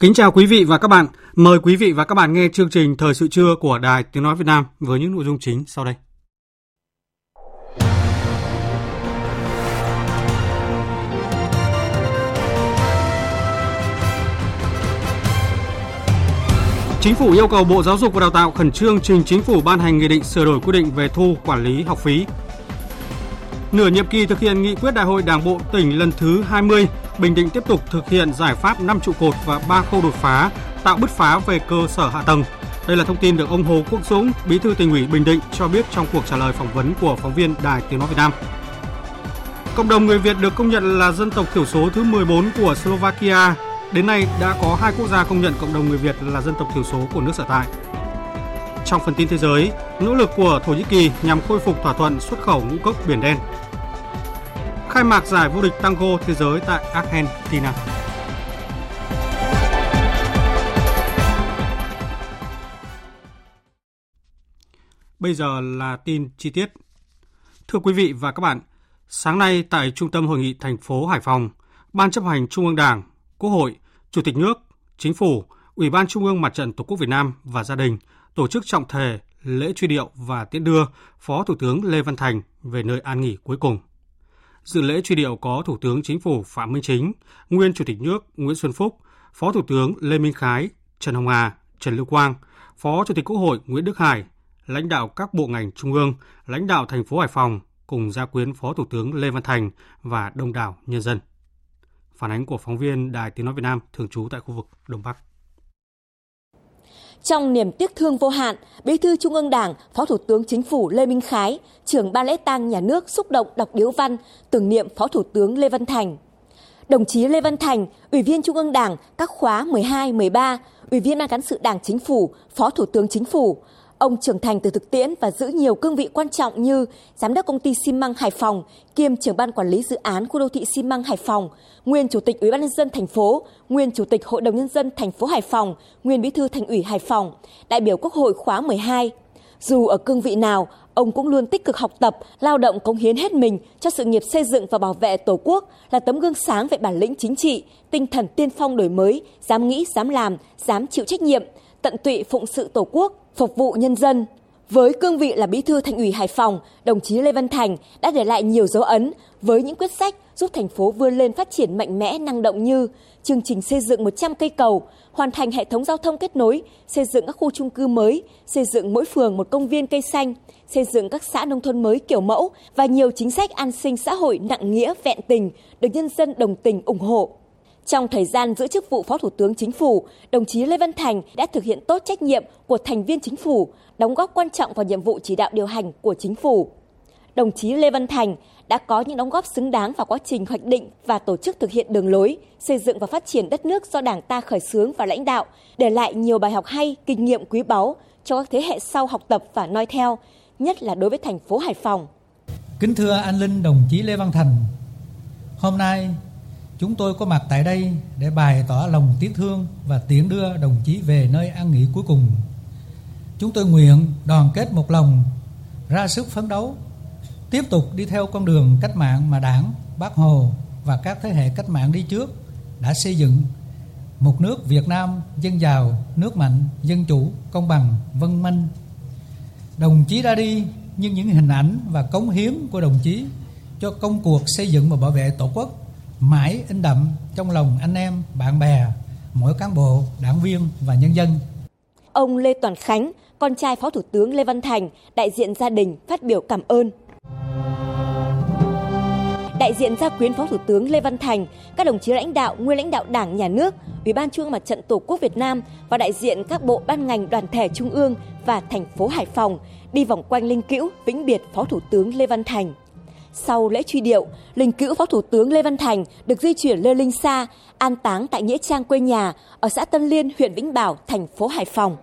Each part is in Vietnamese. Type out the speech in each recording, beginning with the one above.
Kính chào quý vị và các bạn. Mời quý vị và các bạn nghe chương trình Thời sự trưa của Đài Tiếng Nói Việt Nam với những nội dung chính sau đây. Chính phủ yêu cầu Bộ Giáo dục và Đào tạo khẩn trương trình chính phủ ban hành nghị định sửa đổi quy định về thu quản lý học phí. Nửa nhiệm kỳ thực hiện nghị quyết Đại hội Đảng bộ tỉnh lần thứ 20, Bình Định tiếp tục thực hiện giải pháp 5 trụ cột và 3 khâu đột phá, tạo bứt phá về cơ sở hạ tầng. Đây là thông tin được ông Hồ Quốc Dũng, Bí thư tỉnh ủy Bình Định cho biết trong cuộc trả lời phỏng vấn của phóng viên Đài Tiếng nói Việt Nam. Cộng đồng người Việt được công nhận là dân tộc thiểu số thứ 14 của Slovakia. Đến nay đã có hai quốc gia công nhận cộng đồng người Việt là dân tộc thiểu số của nước sở tại. Trong phần tin thế giới, nỗ lực của Thổ Nhĩ Kỳ nhằm khôi phục thỏa thuận xuất khẩu ngũ cốc biển đen. Khai mạc giải vô địch tango thế giới tại Argentina. Bây giờ là tin chi tiết. Thưa quý vị và các bạn, sáng nay tại Trung tâm Hội nghị thành phố Hải Phòng, Ban chấp hành Trung ương Đảng, Quốc hội, Chủ tịch nước, Chính phủ, Ủy ban Trung ương Mặt trận Tổ quốc Việt Nam và gia đình tổ chức trọng thể lễ truy điệu và tiễn đưa Phó Thủ tướng Lê Văn Thành về nơi an nghỉ cuối cùng. Dự lễ truy điệu có Thủ tướng Chính phủ Phạm Minh Chính, nguyên Chủ tịch nước Nguyễn Xuân Phúc, Phó Thủ tướng Lê Minh Khái, Trần Hồng Hà, Trần Lưu Quang, Phó Chủ tịch Quốc hội Nguyễn Đức Hải, lãnh đạo các bộ ngành trung ương, lãnh đạo thành phố Hải Phòng cùng gia quyến Phó Thủ tướng Lê Văn Thành và đông đảo nhân dân. Phản ánh của phóng viên Đài Tiếng Nói Việt Nam thường trú tại khu vực Đông Bắc. Trong niềm tiếc thương vô hạn, Bí thư Trung ương Đảng, Phó Thủ tướng Chính phủ Lê Minh Khái, trưởng ban lễ tang nhà nước xúc động đọc điếu văn tưởng niệm Phó Thủ tướng Lê Văn Thành. Đồng chí Lê Văn Thành, Ủy viên Trung ương Đảng các khóa 12, 13, Ủy viên Ban cán sự Đảng Chính phủ, Phó Thủ tướng Chính phủ, Ông trưởng thành từ thực tiễn và giữ nhiều cương vị quan trọng như Giám đốc công ty xi măng Hải Phòng, kiêm trưởng ban quản lý dự án khu đô thị xi măng Hải Phòng, nguyên chủ tịch Ủy ban nhân dân thành phố, nguyên chủ tịch Hội đồng nhân dân thành phố Hải Phòng, nguyên bí thư thành ủy Hải Phòng, đại biểu Quốc hội khóa 12. Dù ở cương vị nào, ông cũng luôn tích cực học tập, lao động cống hiến hết mình cho sự nghiệp xây dựng và bảo vệ Tổ quốc, là tấm gương sáng về bản lĩnh chính trị, tinh thần tiên phong đổi mới, dám nghĩ, dám làm, dám chịu trách nhiệm, tận tụy phụng sự Tổ quốc, phục vụ nhân dân. Với cương vị là bí thư thành ủy Hải Phòng, đồng chí Lê Văn Thành đã để lại nhiều dấu ấn với những quyết sách giúp thành phố vươn lên phát triển mạnh mẽ năng động như chương trình xây dựng 100 cây cầu, hoàn thành hệ thống giao thông kết nối, xây dựng các khu chung cư mới, xây dựng mỗi phường một công viên cây xanh, xây dựng các xã nông thôn mới kiểu mẫu và nhiều chính sách an sinh xã hội nặng nghĩa vẹn tình được nhân dân đồng tình ủng hộ. Trong thời gian giữ chức vụ Phó Thủ tướng Chính phủ, đồng chí Lê Văn Thành đã thực hiện tốt trách nhiệm của thành viên chính phủ, đóng góp quan trọng vào nhiệm vụ chỉ đạo điều hành của chính phủ. Đồng chí Lê Văn Thành đã có những đóng góp xứng đáng vào quá trình hoạch định và tổ chức thực hiện đường lối, xây dựng và phát triển đất nước do Đảng ta khởi xướng và lãnh đạo, để lại nhiều bài học hay, kinh nghiệm quý báu cho các thế hệ sau học tập và noi theo, nhất là đối với thành phố Hải Phòng. Kính thưa anh Linh đồng chí Lê Văn Thành, hôm nay chúng tôi có mặt tại đây để bày tỏ lòng tiếc thương và tiễn đưa đồng chí về nơi an nghỉ cuối cùng. Chúng tôi nguyện đoàn kết một lòng, ra sức phấn đấu, tiếp tục đi theo con đường cách mạng mà Đảng, Bác Hồ và các thế hệ cách mạng đi trước đã xây dựng một nước Việt Nam dân giàu, nước mạnh, dân chủ, công bằng, văn minh. Đồng chí đã đi nhưng những hình ảnh và cống hiến của đồng chí cho công cuộc xây dựng và bảo vệ Tổ quốc mãi in đậm trong lòng anh em, bạn bè, mỗi cán bộ, đảng viên và nhân dân. Ông Lê Toàn Khánh, con trai Phó Thủ tướng Lê Văn Thành, đại diện gia đình phát biểu cảm ơn. đại diện gia quyến Phó Thủ tướng Lê Văn Thành, các đồng chí lãnh đạo, nguyên lãnh đạo Đảng, Nhà nước, Ủy ban Trung ương Mặt trận Tổ quốc Việt Nam và đại diện các bộ ban ngành đoàn thể trung ương và thành phố Hải Phòng đi vòng quanh linh cữu vĩnh biệt Phó Thủ tướng Lê Văn Thành. Sau lễ truy điệu, linh cữu Phó Thủ tướng Lê Văn Thành được di chuyển lên Linh Sa, an táng tại nghĩa trang quê nhà ở xã Tân Liên, huyện Vĩnh Bảo, thành phố Hải Phòng.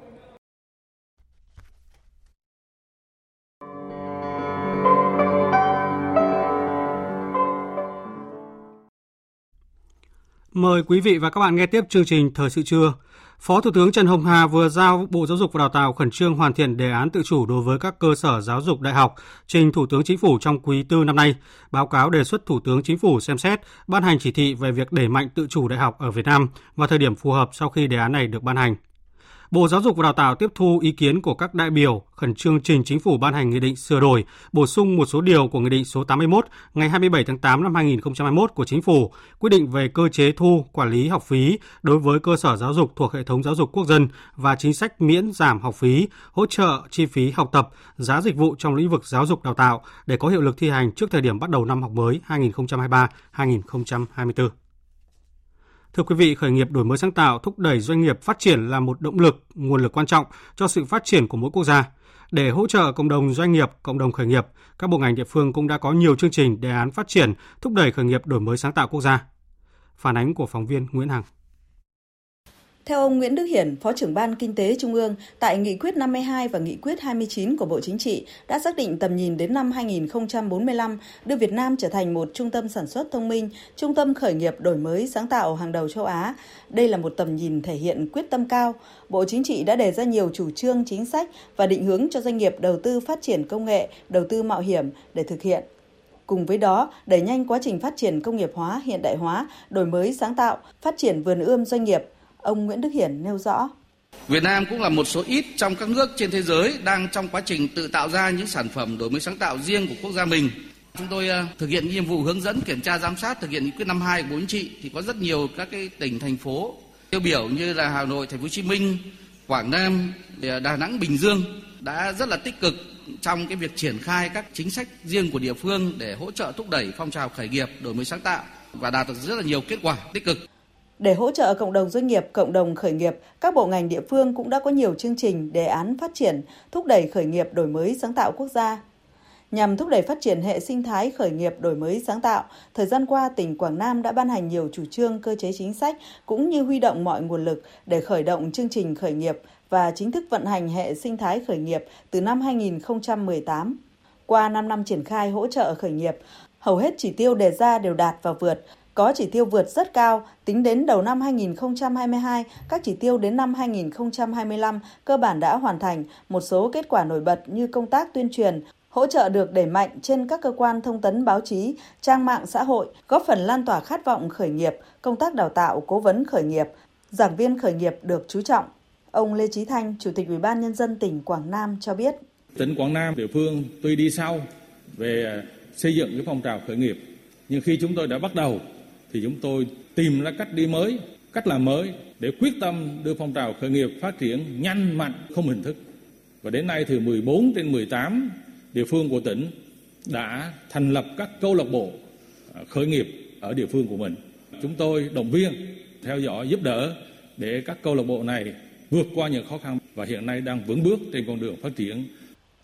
Mời quý vị và các bạn nghe tiếp chương trình Thời sự trưa. Phó Thủ tướng Trần Hồng Hà vừa giao Bộ Giáo dục và Đào tạo khẩn trương hoàn thiện đề án tự chủ đối với các cơ sở giáo dục đại học trình Thủ tướng Chính phủ trong quý tư năm nay, báo cáo đề xuất Thủ tướng Chính phủ xem xét ban hành chỉ thị về việc đẩy mạnh tự chủ đại học ở Việt Nam vào thời điểm phù hợp sau khi đề án này được ban hành. Bộ Giáo dục và Đào tạo tiếp thu ý kiến của các đại biểu, khẩn trương trình chính phủ ban hành nghị định sửa đổi, bổ sung một số điều của nghị định số 81 ngày 27 tháng 8 năm 2021 của chính phủ, quy định về cơ chế thu, quản lý học phí đối với cơ sở giáo dục thuộc hệ thống giáo dục quốc dân và chính sách miễn giảm học phí, hỗ trợ chi phí học tập, giá dịch vụ trong lĩnh vực giáo dục đào tạo để có hiệu lực thi hành trước thời điểm bắt đầu năm học mới 2023-2024. Thưa quý vị, khởi nghiệp đổi mới sáng tạo thúc đẩy doanh nghiệp phát triển là một động lực, nguồn lực quan trọng cho sự phát triển của mỗi quốc gia. Để hỗ trợ cộng đồng doanh nghiệp, cộng đồng khởi nghiệp, các bộ ngành địa phương cũng đã có nhiều chương trình đề án phát triển thúc đẩy khởi nghiệp đổi mới sáng tạo quốc gia. Phản ánh của phóng viên Nguyễn Hằng. Theo ông Nguyễn Đức Hiển, Phó trưởng Ban Kinh tế Trung ương, tại Nghị quyết 52 và Nghị quyết 29 của Bộ Chính trị đã xác định tầm nhìn đến năm 2045 đưa Việt Nam trở thành một trung tâm sản xuất thông minh, trung tâm khởi nghiệp đổi mới sáng tạo hàng đầu châu Á. Đây là một tầm nhìn thể hiện quyết tâm cao. Bộ Chính trị đã đề ra nhiều chủ trương, chính sách và định hướng cho doanh nghiệp đầu tư phát triển công nghệ, đầu tư mạo hiểm để thực hiện. Cùng với đó, đẩy nhanh quá trình phát triển công nghiệp hóa, hiện đại hóa, đổi mới sáng tạo, phát triển vườn ươm doanh nghiệp – Ông Nguyễn Đức Hiển nêu rõ. Việt Nam cũng là một số ít trong các nước trên thế giới đang trong quá trình tự tạo ra những sản phẩm đổi mới sáng tạo riêng của quốc gia mình. Chúng tôi ờ, thực hiện nhiệm vụ hướng dẫn kiểm tra giám sát thực hiện nghị quyết 52 của Bộ Chính trị thì có rất nhiều các cái tỉnh thành phố tiêu biểu như là Hà Nội, Thành phố Hồ Chí Minh, Quảng Nam, ờ, Đà Nẵng, Bình Dương đã rất là tích cực trong cái việc triển khai các chính sách riêng của địa phương để hỗ trợ thúc đẩy phong trào khởi nghiệp đổi mới sáng tạo và đạt được rất là nhiều kết quả tích cực. Để hỗ trợ cộng đồng doanh nghiệp, cộng đồng khởi nghiệp, các bộ ngành địa phương cũng đã có nhiều chương trình, đề án phát triển, thúc đẩy khởi nghiệp đổi mới sáng tạo quốc gia. Nhằm thúc đẩy phát triển hệ sinh thái khởi nghiệp đổi mới sáng tạo, thời gian qua tỉnh Quảng Nam đã ban hành nhiều chủ trương cơ chế chính sách cũng như huy động mọi nguồn lực để khởi động chương trình khởi nghiệp và chính thức vận hành hệ sinh thái khởi nghiệp từ năm 2018. Qua 5 năm triển khai hỗ trợ khởi nghiệp, hầu hết chỉ tiêu đề ra đều đạt và vượt, có chỉ tiêu vượt rất cao, tính đến đầu năm 2022, các chỉ tiêu đến năm 2025 cơ bản đã hoàn thành, một số kết quả nổi bật như công tác tuyên truyền, hỗ trợ được đẩy mạnh trên các cơ quan thông tấn báo chí, trang mạng xã hội, góp phần lan tỏa khát vọng khởi nghiệp, công tác đào tạo cố vấn khởi nghiệp, giảng viên khởi nghiệp được chú trọng. Ông Lê Chí Thanh, Chủ tịch Ủy ban nhân dân tỉnh Quảng Nam cho biết: Tỉnh Quảng Nam địa phương tuy đi sau về xây dựng cái phong trào khởi nghiệp, nhưng khi chúng tôi đã bắt đầu thì chúng tôi tìm ra cách đi mới, cách làm mới để quyết tâm đưa phong trào khởi nghiệp phát triển nhanh mạnh không hình thức. Và đến nay thì 14 trên 18 địa phương của tỉnh đã thành lập các câu lạc bộ à, khởi nghiệp ở địa phương của mình. Chúng tôi động viên, theo dõi, giúp đỡ để các câu lạc bộ này vượt qua những khó khăn và hiện nay đang vững bước trên con đường phát triển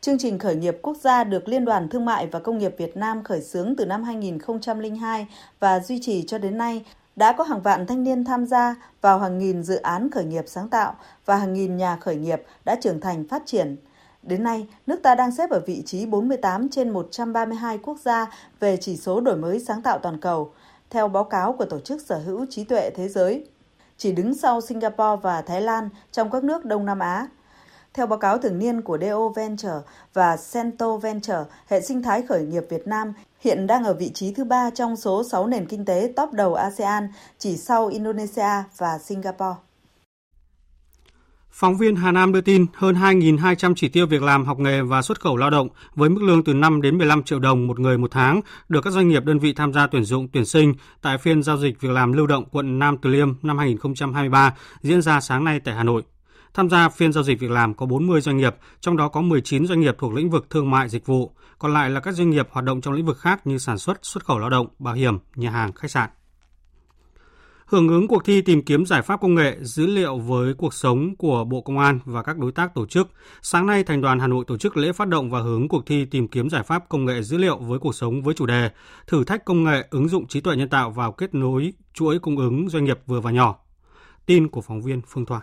Chương trình khởi nghiệp quốc gia được Liên đoàn Thương mại và Công nghiệp Việt Nam khởi xướng từ năm 2002 và duy trì cho đến nay đã có hàng vạn thanh niên tham gia vào hàng nghìn dự án khởi nghiệp sáng tạo và hàng nghìn nhà khởi nghiệp đã trưởng thành phát triển. Đến nay, nước ta đang xếp ở vị trí 48 trên 132 quốc gia về chỉ số đổi mới sáng tạo toàn cầu, theo báo cáo của Tổ chức Sở hữu trí tuệ thế giới. Chỉ đứng sau Singapore và Thái Lan trong các nước Đông Nam Á – theo báo cáo thường niên của DO Venture và Cento Venture, hệ sinh thái khởi nghiệp Việt Nam hiện đang ở vị trí thứ ba trong số 6 nền kinh tế top đầu ASEAN, chỉ sau Indonesia và Singapore. Phóng viên Hà Nam đưa tin hơn 2.200 chỉ tiêu việc làm, học nghề và xuất khẩu lao động với mức lương từ 5 đến 15 triệu đồng một người một tháng được các doanh nghiệp đơn vị tham gia tuyển dụng tuyển sinh tại phiên giao dịch việc làm lưu động quận Nam Từ Liêm năm 2023 diễn ra sáng nay tại Hà Nội. Tham gia phiên giao dịch việc làm có 40 doanh nghiệp, trong đó có 19 doanh nghiệp thuộc lĩnh vực thương mại dịch vụ, còn lại là các doanh nghiệp hoạt động trong lĩnh vực khác như sản xuất, xuất khẩu lao động, bảo hiểm, nhà hàng, khách sạn. Hưởng ứng cuộc thi tìm kiếm giải pháp công nghệ dữ liệu với cuộc sống của Bộ Công an và các đối tác tổ chức, sáng nay Thành đoàn Hà Nội tổ chức lễ phát động và hướng cuộc thi tìm kiếm giải pháp công nghệ dữ liệu với cuộc sống với chủ đề Thử thách công nghệ ứng dụng trí tuệ nhân tạo vào kết nối chuỗi cung ứng doanh nghiệp vừa và nhỏ. Tin của phóng viên Phương thoại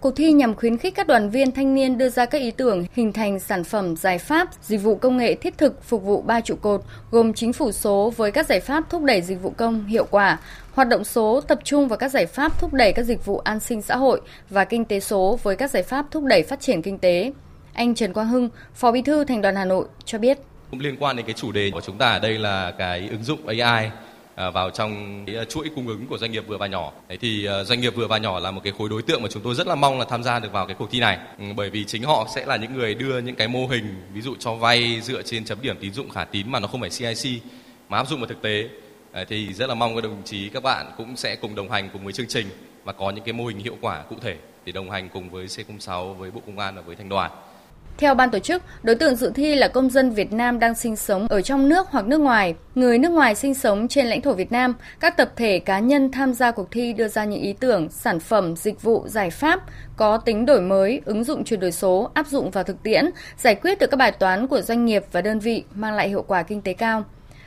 Cuộc thi nhằm khuyến khích các đoàn viên thanh niên đưa ra các ý tưởng hình thành sản phẩm, giải pháp, dịch vụ công nghệ thiết thực phục vụ ba trụ cột gồm chính phủ số với các giải pháp thúc đẩy dịch vụ công hiệu quả, hoạt động số tập trung vào các giải pháp thúc đẩy các dịch vụ an sinh xã hội và kinh tế số với các giải pháp thúc đẩy phát triển kinh tế. Anh Trần Quang Hưng, Phó Bí thư Thành đoàn Hà Nội cho biết. Liên quan đến cái chủ đề của chúng ta ở đây là cái ứng dụng AI Ờ, vào trong cái ờ, chuỗi cung ứng của doanh nghiệp vừa và nhỏ. Đấy thì ờ, doanh nghiệp vừa và nhỏ là một cái khối đối tượng mà chúng tôi rất là mong là tham gia được vào cái cuộc thi này. Ừ, bởi vì chính họ sẽ là những người đưa những cái mô hình, ví dụ cho vay dựa trên chấm điểm tín dụng khả tín mà nó không phải CIC mà áp dụng vào thực tế. Thì rất là mong các đồng chí, các bạn cũng sẽ cùng đồng hành cùng với chương trình và có những cái mô hình hiệu quả cụ thể để đồng hành cùng với C06 với Bộ Công an và với Thành đoàn. Theo ban tổ chức, đối tượng dự thi là công dân Việt Nam đang sinh sống ở trong nước hoặc nước ngoài, người nước ngoài sinh sống trên lãnh thổ Việt Nam, các tập thể cá nhân tham gia cuộc thi đưa ra những ý tưởng, sản phẩm, dịch vụ, giải pháp có tính đổi mới, ứng dụng chuyển đổi số, áp dụng vào thực tiễn, giải quyết được các bài toán của doanh nghiệp và đơn vị mang lại hiệu quả kinh tế cao.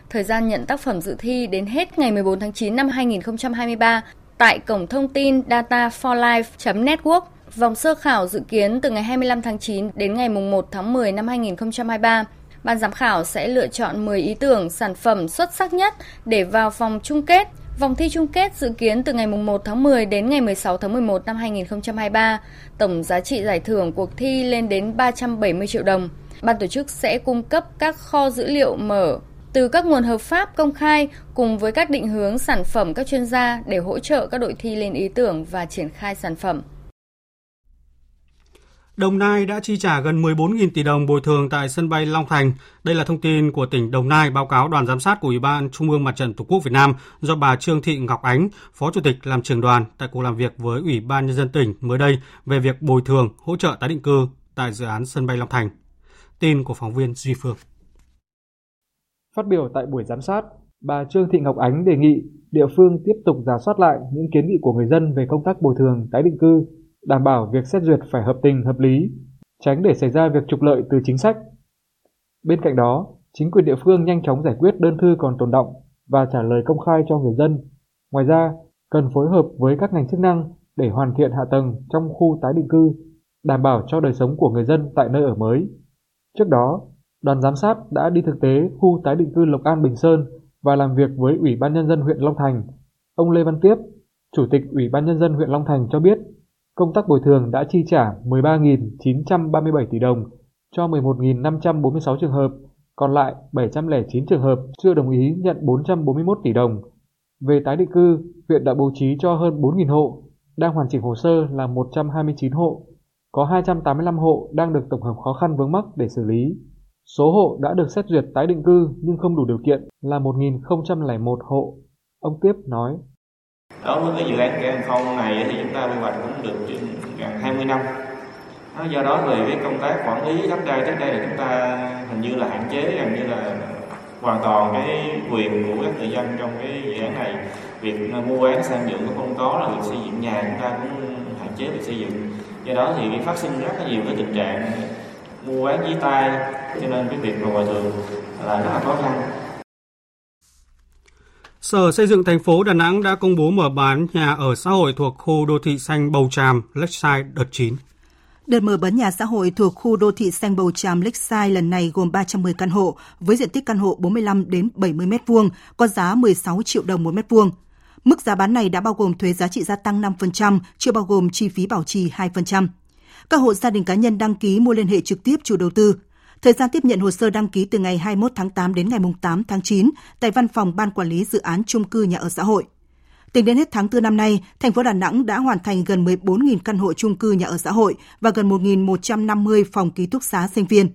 Thời gian nhận tác phẩm dự thi đến hết ngày 14 tháng 9 năm 2023 tại cổng thông tin dataforlife.network Vòng sơ khảo dự kiến từ ngày 25 tháng 9 đến ngày 1 tháng 10 năm 2023. Ban giám khảo sẽ lựa chọn 10 ý tưởng sản phẩm xuất sắc nhất để vào vòng chung kết. Vòng thi chung kết dự kiến từ ngày 1 tháng 10 đến ngày 16 tháng 11 năm 2023. Tổng giá trị giải thưởng cuộc thi lên đến 370 triệu đồng. Ban tổ chức sẽ cung cấp các kho dữ liệu mở từ các nguồn hợp pháp công khai cùng với các định hướng sản phẩm các chuyên gia để hỗ trợ các đội thi lên ý tưởng và triển khai sản phẩm. Đồng Nai đã chi trả gần 14.000 tỷ đồng bồi thường tại sân bay Long Thành. Đây là thông tin của tỉnh Đồng Nai báo cáo đoàn giám sát của Ủy ban Trung ương Mặt trận Tổ quốc Việt Nam do bà Trương Thị Ngọc Ánh, Phó Chủ tịch làm trưởng đoàn tại cuộc làm việc với Ủy ban Nhân dân tỉnh mới đây về việc bồi thường, hỗ trợ tái định cư tại dự án sân bay Long Thành. Tin của phóng viên Duy Phương. Phát biểu tại buổi giám sát, bà Trương Thị Ngọc Ánh đề nghị địa phương tiếp tục giả soát lại những kiến nghị của người dân về công tác bồi thường tái định cư đảm bảo việc xét duyệt phải hợp tình hợp lý, tránh để xảy ra việc trục lợi từ chính sách. Bên cạnh đó, chính quyền địa phương nhanh chóng giải quyết đơn thư còn tồn động và trả lời công khai cho người dân. Ngoài ra, cần phối hợp với các ngành chức năng để hoàn thiện hạ tầng trong khu tái định cư, đảm bảo cho đời sống của người dân tại nơi ở mới. Trước đó, đoàn giám sát đã đi thực tế khu tái định cư Lộc An Bình Sơn và làm việc với Ủy ban Nhân dân huyện Long Thành. Ông Lê Văn Tiếp, Chủ tịch Ủy ban Nhân dân huyện Long Thành cho biết Công tác bồi thường đã chi trả 13.937 tỷ đồng cho 11.546 trường hợp, còn lại 709 trường hợp chưa đồng ý nhận 441 tỷ đồng. Về tái định cư, huyện đã bố trí cho hơn 4.000 hộ, đang hoàn chỉnh hồ sơ là 129 hộ, có 285 hộ đang được tổng hợp khó khăn vướng mắc để xử lý. Số hộ đã được xét duyệt tái định cư nhưng không đủ điều kiện là 1.001 hộ. Ông Tiếp nói đối với cái dự án cảng hàng không này thì chúng ta quy hoạch cũng được gần 20 năm. Do đó về cái công tác quản lý đất đai trước đây là chúng ta hình như là hạn chế, gần như là hoàn toàn cái quyền của các người dân trong cái dự án này. Việc mua bán sang dựng cũng không có, là việc xây dựng nhà chúng ta cũng hạn chế việc xây dựng. Do đó thì phát sinh rất là nhiều cái tình trạng mua bán dưới tay, cho nên cái việc mà bồi thường là rất là khó khăn. Sở Xây dựng thành phố Đà Nẵng đã công bố mở bán nhà ở xã hội thuộc khu đô thị xanh Bầu Tràm, Lakeside đợt 9. Đợt mở bán nhà xã hội thuộc khu đô thị xanh Bầu Tràm Lakeside lần này gồm 310 căn hộ với diện tích căn hộ 45 đến 70 m2, có giá 16 triệu đồng một mét vuông. Mức giá bán này đã bao gồm thuế giá trị gia tăng 5%, chưa bao gồm chi phí bảo trì 2%. Các hộ gia đình cá nhân đăng ký mua liên hệ trực tiếp chủ đầu tư. Thời gian tiếp nhận hồ sơ đăng ký từ ngày 21 tháng 8 đến ngày 8 tháng 9 tại văn phòng Ban Quản lý Dự án Trung cư Nhà ở xã hội. Tính đến hết tháng 4 năm nay, thành phố Đà Nẵng đã hoàn thành gần 14.000 căn hộ trung cư nhà ở xã hội và gần 1.150 phòng ký túc xá sinh viên.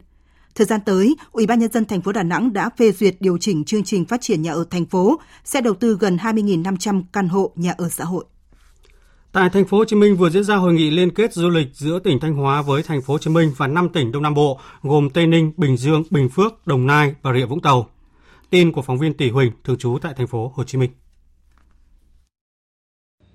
Thời gian tới, Ủy ban nhân dân thành phố Đà Nẵng đã phê duyệt điều chỉnh chương trình phát triển nhà ở thành phố, sẽ đầu tư gần 20.500 căn hộ nhà ở xã hội. Tại thành phố Hồ Chí Minh vừa diễn ra hội nghị liên kết du lịch giữa tỉnh Thanh Hóa với thành phố Hồ Chí Minh và 5 tỉnh Đông Nam Bộ gồm Tây Ninh, Bình Dương, Bình Phước, Đồng Nai và Rịa Vũng Tàu. Tin của phóng viên Tỷ Huỳnh thường trú tại thành phố Hồ Chí Minh.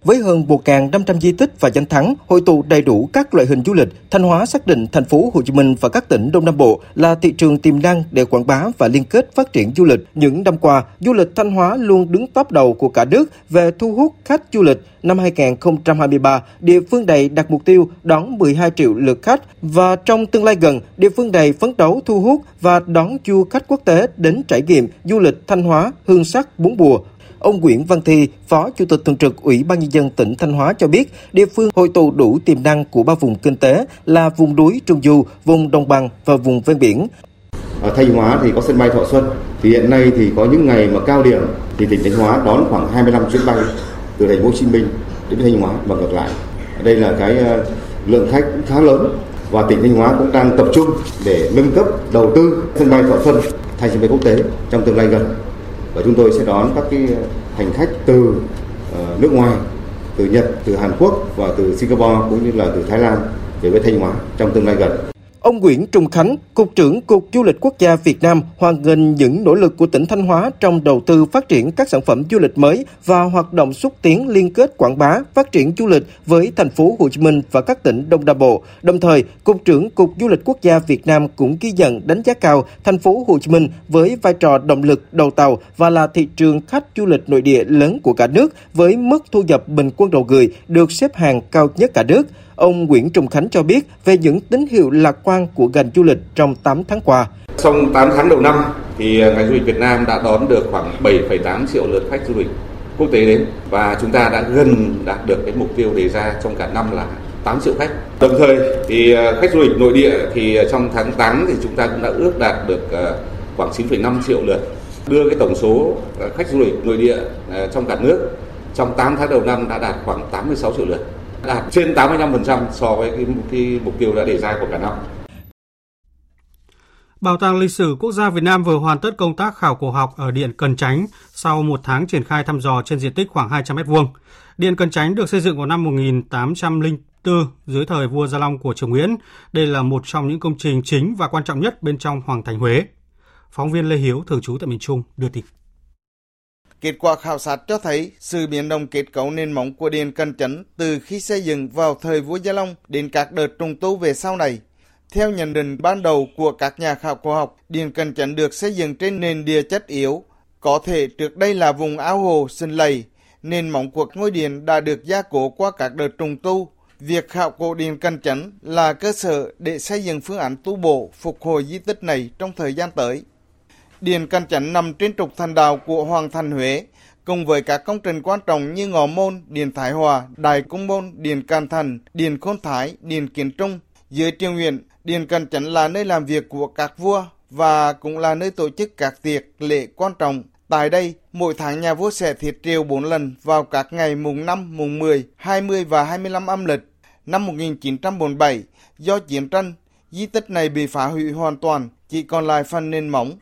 Với hơn 1.500 di tích và danh thắng, hội tụ đầy đủ các loại hình du lịch, Thanh Hóa xác định thành phố Hồ Chí Minh và các tỉnh Đông Nam Bộ là thị trường tiềm năng để quảng bá và liên kết phát triển du lịch. Những năm qua, du lịch Thanh Hóa luôn đứng top đầu của cả nước về thu hút khách du lịch. Năm 2023, địa phương này đặt mục tiêu đón 12 triệu lượt khách và trong tương lai gần, địa phương này phấn đấu thu hút và đón du khách quốc tế đến trải nghiệm du lịch Thanh Hóa, hương sắc, bốn mùa, Ông Nguyễn Văn Thi, Phó Chủ tịch Thường trực Ủy ban Nhân dân tỉnh Thanh Hóa cho biết, địa phương hội tụ đủ tiềm năng của ba vùng kinh tế là vùng núi Trung Du, vùng đồng bằng và vùng ven biển. Ở Thanh Hóa thì có sân bay Thọ Xuân, thì hiện nay thì có những ngày mà cao điểm thì tỉnh Thanh Hóa đón khoảng 25 chuyến bay từ thành phố Hồ Chí Minh đến Thanh Hóa và ngược lại. Đây là cái ờ, lượng khách khá lớn và tỉnh Thanh Hóa cũng đang tập trung để nâng cấp đầu tư sân bay Thọ Xuân thành sân bay quốc tế trong tương lai gần và chúng tôi sẽ đón các cái hành khách từ ờ, nước ngoài từ Nhật, từ Hàn Quốc và từ Singapore cũng như là từ Thái Lan về với Thanh Hóa trong tương lai gần. Ông Nguyễn Trung Khánh, Cục trưởng Cục Du lịch Quốc gia Việt Nam hoan nghênh những nỗ lực của tỉnh Thanh Hóa trong đầu tư phát triển các sản phẩm du lịch mới và hoạt động xúc tiến liên kết quảng bá, phát triển du lịch với thành phố Hồ Chí Minh và các tỉnh Đông Nam Bộ. Đồng thời, Cục trưởng Cục Du lịch Quốc gia Việt Nam cũng ghi nhận đánh giá cao thành phố Hồ Chí Minh với vai trò động lực đầu tàu và là thị trường khách du lịch nội địa lớn của cả nước với mức thu nhập bình quân đầu người được xếp hàng cao nhất cả nước. Ông Nguyễn Trung Khánh cho biết về những tín hiệu lạc quan của ngành du lịch trong 8 tháng qua. Trong 8 tháng đầu năm thì à, ngành du lịch Việt Nam đã đón được khoảng 7,8 triệu lượt khách du lịch quốc tế đến và chúng ta đã gần đạt được cái mục tiêu đề ra trong cả năm là 8 triệu khách. Đồng thời thì à, khách du lịch nội địa thì à, trong tháng 8 thì chúng ta cũng đã ước đạt được khoảng 9,5 triệu lượt. Đưa cái tổng số khách du lịch nội địa trong cả nước trong 8 tháng đầu năm đã đạt khoảng 86 triệu lượt đạt trên 85% so với cái, cái mục tiêu đã đề ra của cả năm. Bảo tàng lịch sử quốc gia Việt Nam vừa hoàn tất công tác khảo cổ học ở Điện Cần Chánh sau một tháng triển khai thăm dò trên diện tích khoảng 200 m2. Điện Cần Chánh được xây dựng vào năm 1804 dưới thời vua Gia Long của Triều Nguyễn. Đây là một trong những công trình chính và quan trọng nhất bên trong Hoàng thành Huế. Phóng viên Lê Hiếu, thường trú tại miền Trung, đưa tin. Kết quả khảo sát cho thấy sự biến động kết cấu nền móng của điện Cần Chấn từ khi xây dựng vào thời vua Gia Long đến các đợt trùng tu về sau này. Theo nhận định ban đầu của các nhà khảo cổ học, điện Cần Chấn được xây dựng trên nền địa chất yếu. Có thể trước đây là vùng ao hồ sinh lầy, nền móng của ngôi điện đã được gia cố qua các đợt trùng tu. Việc khảo cổ điện Cần Chấn là cơ sở để xây dựng phương án tu bổ, phục hồi di tích này trong thời gian tới. Điện Can Chánh nằm trên trục thành đạo của Hoàng thành Huế, cùng với các công trình quan trọng như Ngọ Môn, Điện Thái Hòa, Đài Cung Môn, Điện Can Thành, Điện Khôn Thái, Điện Kiến Trung. Dưới triều huyện, Điện Can Chánh là nơi làm việc của các vua và cũng là nơi tổ chức các tiệc lễ quan trọng. Tại đây, mỗi tháng nhà vua sẽ thiết triều 4 lần vào các ngày mùng 5, mùng 10, 20 và 25 âm lịch. Năm 1947, do chiến tranh, di tích này bị phá hủy hoàn toàn, chỉ còn lại phần nền móng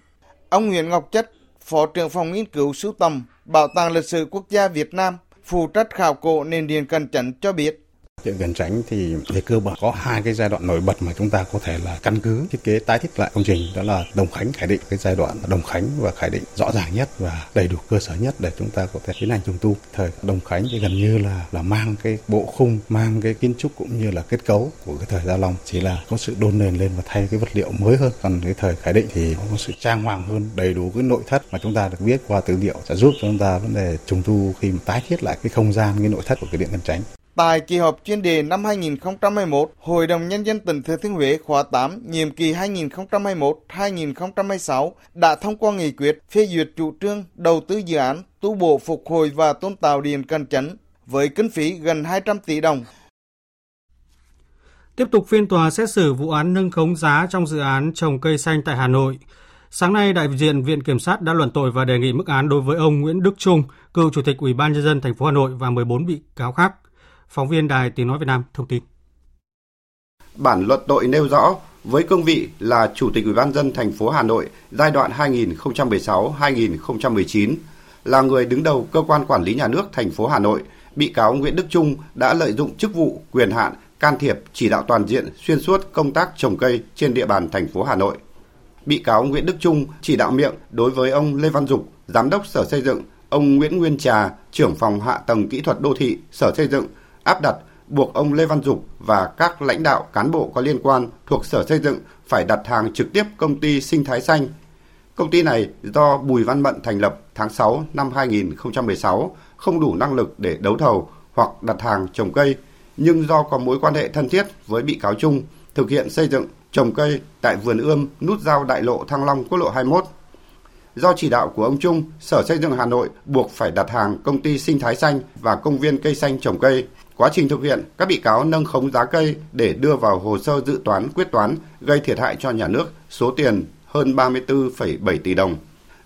Ông Nguyễn Ngọc Chất, Phó trưởng phòng nghiên cứu sưu tầm Bảo tàng lịch sử quốc gia Việt Nam, phụ trách khảo cổ nền điện Cần Chấn cho biết. Chợ Gần Tránh thì về cơ bản có hai cái giai đoạn nổi bật mà chúng ta có thể là căn cứ thiết kế tái thiết lại công trình đó là Đồng Khánh Khải Định cái giai đoạn Đồng Khánh và Khải Định rõ ràng nhất và đầy đủ cơ sở nhất để chúng ta có thể tiến hành trùng tu. Thời Đồng Khánh thì gần như là là mang cái bộ khung, mang cái kiến trúc cũng như là kết cấu của cái thời Gia Long chỉ là có sự đôn nền lên và thay cái vật liệu mới hơn. Còn cái thời Khải Định thì có sự trang hoàng hơn, đầy đủ cái nội thất mà chúng ta được biết qua tư liệu sẽ giúp cho chúng ta vấn đề trùng tu khi mà tái thiết lại cái không gian cái nội thất của cái điện Cần Tránh. Tại kỳ họp chuyên đề năm 2021, Hội đồng Nhân dân tỉnh Thừa Thiên Huế khóa 8, nhiệm kỳ 2021-2026 đã thông qua nghị quyết phê duyệt chủ trương đầu tư dự án tu bổ phục hồi và tôn tạo điện Cần Chấn với kinh phí gần 200 tỷ đồng. Tiếp tục phiên tòa xét xử vụ án nâng khống giá trong dự án trồng cây xanh tại Hà Nội. Sáng nay, đại diện Viện Kiểm sát đã luận tội và đề nghị mức án đối với ông Nguyễn Đức Trung, cựu Chủ tịch Ủy ban nhân dân thành phố Hà Nội và 14 bị cáo khác. Phóng viên Đài Tiếng Nói Việt Nam thông tin. Bản luận tội nêu rõ, với cương vị là Chủ tịch Ủy ban dân thành phố Hà Nội giai đoạn 2016-2019, là người đứng đầu cơ quan quản lý nhà nước thành phố Hà Nội, bị cáo Nguyễn Đức Trung đã lợi dụng chức vụ, quyền hạn, can thiệp chỉ đạo toàn diện xuyên suốt công tác trồng cây trên địa bàn thành phố Hà Nội. Bị cáo Nguyễn Đức Trung chỉ đạo miệng đối với ông Lê Văn Dục, giám đốc Sở Xây dựng, ông Nguyễn Nguyên Trà, trưởng phòng hạ tầng kỹ thuật đô thị Sở Xây dựng áp đặt buộc ông Lê Văn Dục và các lãnh đạo cán bộ có liên quan thuộc Sở Xây dựng phải đặt hàng trực tiếp công ty Sinh Thái Xanh. Công ty này do Bùi Văn Mận thành lập tháng 6 năm 2016 không đủ năng lực để đấu thầu hoặc đặt hàng trồng cây, nhưng do có mối quan hệ thân thiết với bị cáo Trung thực hiện xây dựng trồng cây tại vườn ươm nút giao đại lộ Thăng Long quốc lộ 21. Do chỉ đạo của ông Trung, Sở Xây dựng Hà Nội buộc phải đặt hàng công ty Sinh Thái Xanh và công viên cây xanh trồng cây. Quá trình thực hiện, các bị cáo nâng khống giá cây để đưa vào hồ sơ dự toán quyết toán gây thiệt hại cho nhà nước số tiền hơn 34,7 tỷ đồng.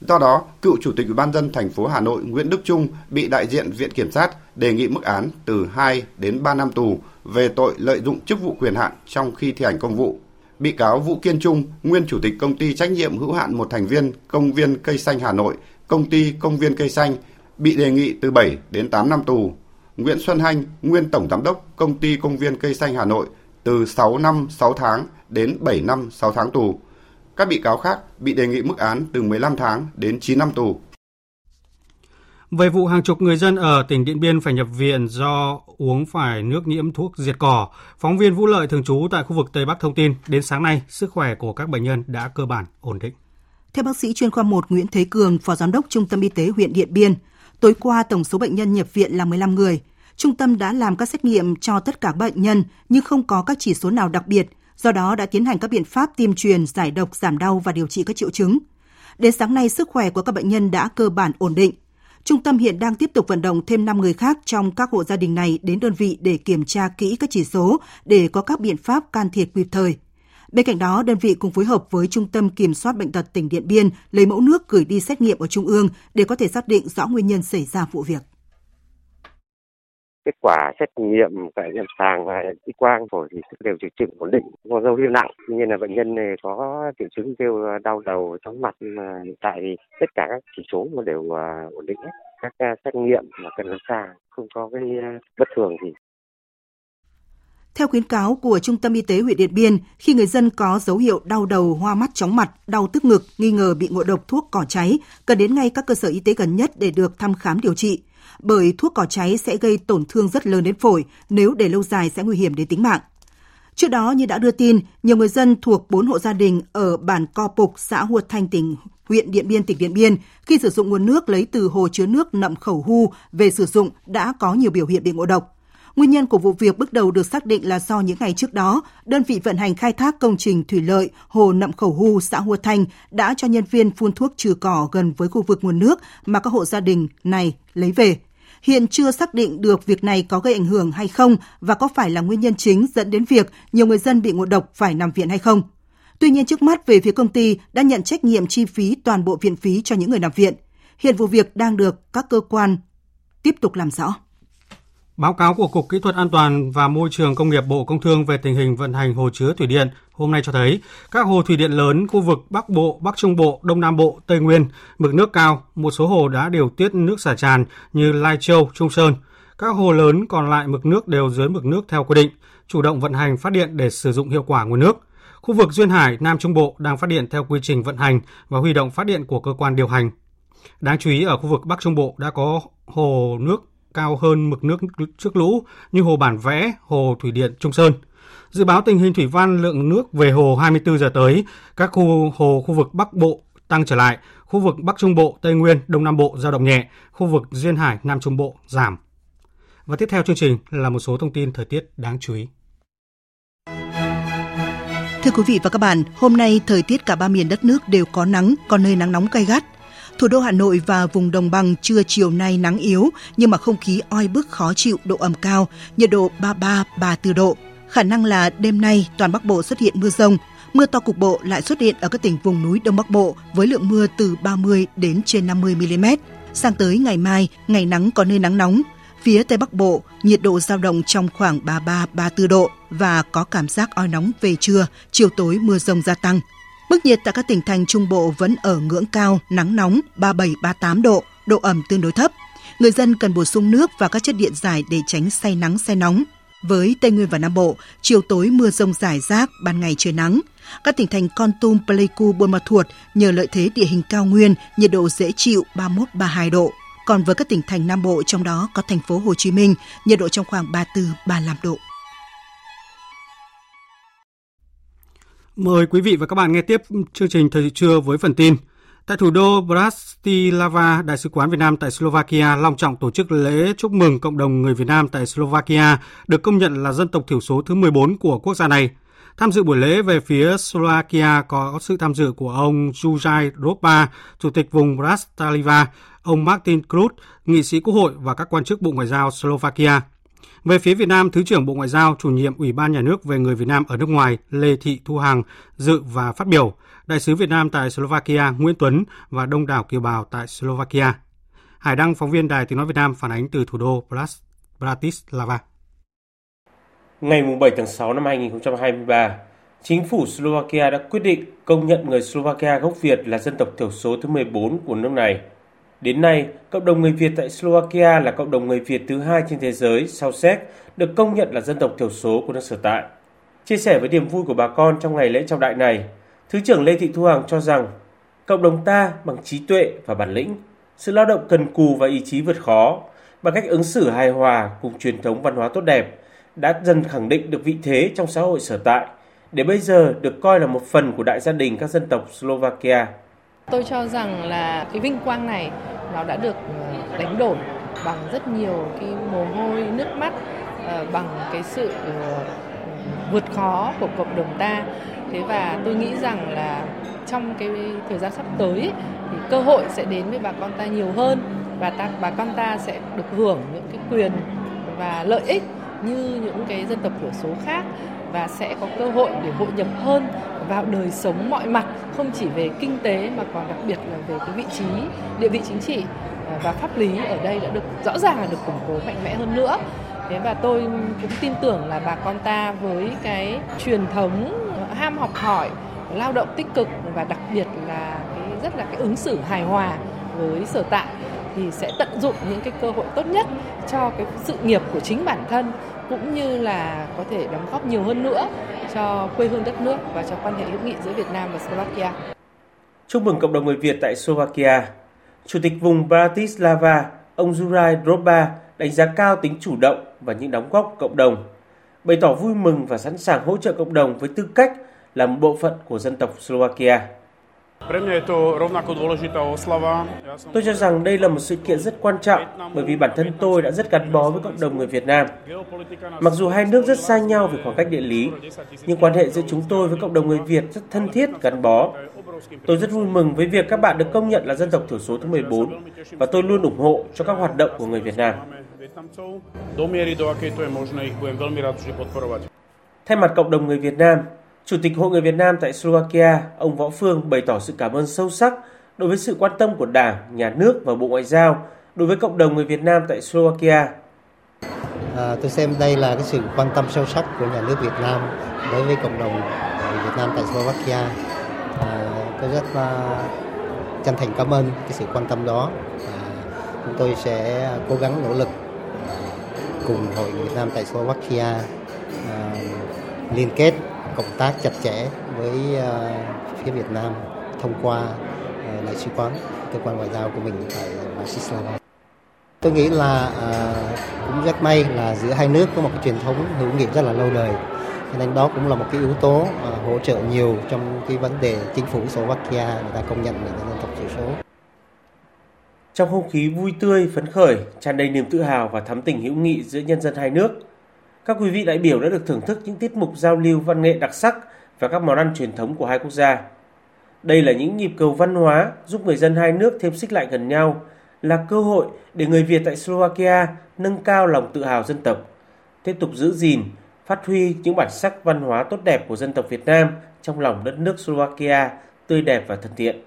Do đó, cựu Chủ tịch Ủy ban dân thành phố Hà Nội Nguyễn Đức Trung bị đại diện Viện Kiểm sát đề nghị mức án từ 2 đến 3 năm tù về tội lợi dụng chức vụ quyền hạn trong khi thi hành công vụ. Bị cáo Vũ Kiên Trung, nguyên chủ tịch công ty trách nhiệm hữu hạn một thành viên Công viên Cây xanh Hà Nội, công ty Công viên Cây xanh bị đề nghị từ 7 đến 8 năm tù. Nguyễn Xuân Hanh, nguyên tổng giám đốc công ty Công viên Cây xanh Hà Nội từ 6 năm 6 tháng đến 7 năm 6 tháng tù. Các bị cáo khác bị đề nghị mức án từ 15 tháng đến 9 năm tù. Về vụ hàng chục người dân ở tỉnh Điện Biên phải nhập viện do uống phải nước nhiễm thuốc diệt cỏ, phóng viên Vũ Lợi thường trú tại khu vực Tây Bắc thông tin, đến sáng nay, sức khỏe của các bệnh nhân đã cơ bản ổn định. Theo bác sĩ chuyên khoa 1 Nguyễn Thế Cường, Phó Giám đốc Trung tâm Y tế huyện Điện Biên, tối qua tổng số bệnh nhân nhập viện là 15 người. Trung tâm đã làm các xét nghiệm cho tất cả bệnh nhân nhưng không có các chỉ số nào đặc biệt, do đó đã tiến hành các biện pháp tiêm truyền, giải độc, giảm đau và điều trị các triệu chứng. Đến sáng nay, sức khỏe của các bệnh nhân đã cơ bản ổn định. Trung tâm hiện đang tiếp tục vận động thêm 5 người khác trong các hộ gia đình này đến đơn vị để kiểm tra kỹ các chỉ số để có các biện pháp can thiệp kịp thời. Bên cạnh đó, đơn vị cùng phối hợp với Trung tâm Kiểm soát Bệnh tật tỉnh Điện Biên lấy mẫu nước gửi đi xét nghiệm ở Trung ương để có thể xác định rõ nguyên nhân xảy ra vụ việc. Kết quả xét nghiệm tại lâm sàng và x quang phổi thì đều triệu chứng ổn định có dấu hiệu nặng. Tuy nhiên là bệnh nhân này có triệu chứng kêu đau đầu chóng mặt mà hiện tại thì tất cả các chỉ số mà đều à, ổn định hết. Các à, xét nghiệm mà cần lâm sàng không có cái à, bất thường gì theo khuyến cáo của Trung tâm Y tế huyện Điện Biên, khi người dân có dấu hiệu đau đầu, hoa mắt, chóng mặt, đau tức ngực, nghi ngờ bị ngộ độc thuốc cỏ cháy, cần đến ngay các cơ sở y tế gần nhất để được thăm khám điều trị bởi thuốc cỏ cháy sẽ gây tổn thương rất lớn đến phổi, nếu để lâu dài sẽ nguy hiểm đến tính mạng. Trước đó như đã đưa tin, nhiều người dân thuộc 4 hộ gia đình ở bản Co Pục, xã Hua Thanh tỉnh huyện Điện Biên tỉnh Điện Biên khi sử dụng nguồn nước lấy từ hồ chứa nước nậm khẩu hu về sử dụng đã có nhiều biểu hiện bị ngộ độc. Nguyên nhân của vụ việc bước đầu được xác định là do những ngày trước đó, đơn vị vận hành khai thác công trình thủy lợi Hồ Nậm Khẩu Hu, xã Hua Thanh đã cho nhân viên phun thuốc trừ cỏ gần với khu vực nguồn nước mà các hộ gia đình này lấy về. Hiện chưa xác định được việc này có gây ảnh hưởng hay không và có phải là nguyên nhân chính dẫn đến việc nhiều người dân bị ngộ độc phải nằm viện hay không. Tuy nhiên trước mắt về phía công ty đã nhận trách nhiệm chi phí toàn bộ viện phí cho những người nằm viện. Hiện vụ việc đang được các cơ quan tiếp tục làm rõ. Báo cáo của Cục Kỹ thuật An toàn và Môi trường Công nghiệp Bộ Công Thương về tình hình vận hành hồ chứa thủy điện hôm nay cho thấy các hồ thủy điện lớn khu vực Bắc Bộ, Bắc Trung Bộ, Đông Nam Bộ, Tây Nguyên mực nước cao, một số hồ đã điều tiết nước xả tràn như Lai Châu, Trung Sơn. Các hồ lớn còn lại mực nước đều dưới mực nước theo quy định, chủ động vận hành phát điện để sử dụng hiệu quả nguồn nước. Khu vực Duyên Hải, Nam Trung Bộ đang phát điện theo quy trình vận hành và huy động phát điện của cơ quan điều hành. Đáng chú ý ở khu vực Bắc Trung Bộ đã có hồ nước cao hơn mực nước trước lũ như hồ Bản Vẽ, hồ Thủy điện Trung Sơn. Dự báo tình hình thủy văn lượng nước về hồ 24 giờ tới, các khu hồ khu vực Bắc Bộ tăng trở lại, khu vực Bắc Trung Bộ, Tây Nguyên, Đông Nam Bộ giao động nhẹ, khu vực Duyên Hải, Nam Trung Bộ giảm. Và tiếp theo chương trình là một số thông tin thời tiết đáng chú ý. Thưa quý vị và các bạn, hôm nay thời tiết cả ba miền đất nước đều có nắng, có nơi nắng nóng gay gắt. Thủ đô Hà Nội và vùng đồng bằng trưa chiều nay nắng yếu, nhưng mà không khí oi bức khó chịu, độ ẩm cao, nhiệt độ 33-34 độ. Khả năng là đêm nay toàn Bắc Bộ xuất hiện mưa rông, mưa to cục bộ lại xuất hiện ở các tỉnh vùng núi Đông Bắc Bộ với lượng mưa từ 30 đến trên 50 mm. Sang tới ngày mai, ngày nắng có nơi nắng nóng. Phía Tây Bắc Bộ, nhiệt độ dao động trong khoảng 33-34 độ và có cảm giác oi nóng về trưa, chiều tối mưa rông gia tăng. Mức nhiệt tại các tỉnh thành Trung Bộ vẫn ở ngưỡng cao, nắng nóng 37-38 độ, độ ẩm tương đối thấp. Người dân cần bổ sung nước và các chất điện giải để tránh say nắng say nóng. Với Tây Nguyên và Nam Bộ, chiều tối mưa rông rải rác, ban ngày trời nắng. Các tỉnh thành Con Tum, Pleiku, Buôn Ma Thuột nhờ lợi thế địa hình cao nguyên, nhiệt độ dễ chịu 31-32 độ. Còn với các tỉnh thành Nam Bộ trong đó có thành phố Hồ Chí Minh, nhiệt độ trong khoảng 34-35 độ. Mời quý vị và các bạn nghe tiếp chương trình Thời trưa với phần tin. Tại thủ đô Bratislava, Đại sứ quán Việt Nam tại Slovakia long trọng tổ chức lễ chúc mừng cộng đồng người Việt Nam tại Slovakia được công nhận là dân tộc thiểu số thứ 14 của quốc gia này. Tham dự buổi lễ về phía Slovakia có sự tham dự của ông Juraj Ropa, Chủ tịch vùng Bratislava, ông Martin Krut, nghị sĩ quốc hội và các quan chức Bộ Ngoại giao Slovakia. Về phía Việt Nam, Thứ trưởng Bộ Ngoại giao, chủ nhiệm Ủy ban Nhà nước về người Việt Nam ở nước ngoài Lê Thị Thu Hằng dự và phát biểu. Đại sứ Việt Nam tại Slovakia Nguyễn Tuấn và đông đảo kiều bào tại Slovakia. Hải Đăng, phóng viên Đài Tiếng Nói Việt Nam phản ánh từ thủ đô Bratislava. Ngày 7 tháng 6 năm 2023, chính phủ Slovakia đã quyết định công nhận người Slovakia gốc Việt là dân tộc thiểu số thứ 14 của nước này. Đến nay, cộng đồng người Việt tại Slovakia là cộng đồng người Việt thứ hai trên thế giới sau Séc được công nhận là dân tộc thiểu số của nước sở tại. Chia sẻ với niềm vui của bà con trong ngày lễ trọng đại này, Thứ trưởng Lê Thị Thu Hằng cho rằng cộng đồng ta bằng trí tuệ và bản lĩnh, sự lao động cần cù và ý chí vượt khó, bằng cách ứng xử hài hòa cùng truyền thống văn hóa tốt đẹp, đã dần khẳng định được vị thế trong xã hội sở tại, để bây giờ được coi là một phần của đại gia đình các dân tộc Slovakia. Tôi cho rằng là cái vinh quang này nó đã được ừ, đánh đổi bằng rất nhiều cái mồ hôi, nước mắt, ờ, bằng cái sự ừ, vượt khó của cộng đồng ta. Thế và tôi nghĩ rằng là trong cái thời gian sắp tới thì cơ hội sẽ đến với bà con ta nhiều hơn và ta, bà con ta sẽ được hưởng những cái quyền và lợi ích như những cái dân tộc thiểu số khác và sẽ có cơ hội để hội nhập hơn vào đời sống mọi mặt, không chỉ về kinh tế mà còn đặc biệt là về cái vị trí, địa vị chính trị à, và pháp lý ở đây đã được rõ ràng là được củng cố mạnh mẽ hơn nữa. Thế và tôi cũng tin tưởng là bà con ta với cái truyền thống à, ham học hỏi, lao động tích cực và đặc biệt là cái, rất là cái ứng xử hài hòa với sở tại thì sẽ tận dụng những cái cơ hội tốt nhất cho cái sự nghiệp của chính bản thân cũng như là có thể đóng góp nhiều hơn nữa cho quê hương đất nước và cho quan hệ hữu nghị giữa Việt Nam và Slovakia. Chúc mừng cộng đồng người Việt tại Slovakia. Chủ tịch vùng Bratislava, ông Juraj Droba đánh giá cao tính chủ động và những đóng góp của cộng đồng, bày tỏ vui mừng và sẵn sàng hỗ trợ cộng đồng với tư cách là một bộ phận của dân tộc Slovakia. Tôi cho rằng đây là một sự kiện rất quan trọng bởi vì bản thân tôi đã rất gắn bó với cộng đồng người Việt Nam. Mặc dù hai nước rất xa nhau về khoảng cách địa lý, nhưng quan hệ giữa chúng tôi với cộng đồng người Việt rất thân thiết, gắn bó. Tôi rất vui mừng với việc các bạn được công nhận là dân tộc thiểu số thứ 14 và tôi luôn ủng hộ cho các hoạt động của người Việt Nam. Thay mặt cộng đồng người Việt Nam, Chủ tịch Hội người Việt Nam tại Slovakia, ông Võ Phương bày tỏ sự cảm ơn sâu sắc đối với sự quan tâm của Đảng, Nhà nước và Bộ Ngoại giao đối với cộng đồng người Việt Nam tại Slovakia. À, tôi xem đây là cái sự quan tâm sâu sắc của nhà nước Việt Nam đối với cộng đồng người Việt Nam tại Slovakia. À, tôi rất là chân thành cảm ơn cái sự quan tâm đó. À, chúng tôi sẽ cố gắng nỗ lực à, cùng Hội người Việt Nam tại Slovakia à, liên kết cộng tác chặt chẽ với ờ, phía Việt Nam thông qua ờ, đại sứ quán cơ quan ngoại giao của mình tại Bratislava. Tôi nghĩ là ờ, cũng rất may là giữa hai nước có một cái truyền thống hữu nghị rất là lâu đời cho nên đó cũng là một cái yếu tố hỗ trợ nhiều trong cái vấn đề chính phủ Slovakia người ta công nhận là dân tộc thiểu số. Trong không khí vui tươi, phấn khởi, tràn đầy niềm tự hào và thắm tình hữu nghị giữa nhân dân hai nước, các quý vị đại biểu đã được thưởng thức những tiết mục giao lưu văn nghệ đặc sắc và các món ăn truyền thống của hai quốc gia. Đây là những nhịp cầu văn hóa giúp người dân hai nước thêm xích lại gần nhau, là cơ hội để người Việt tại Slovakia nâng cao lòng tự hào dân tộc, tiếp tục giữ gìn, phát huy những bản sắc văn hóa tốt đẹp của dân tộc Việt Nam trong lòng đất nước Slovakia tươi đẹp và thân thiện.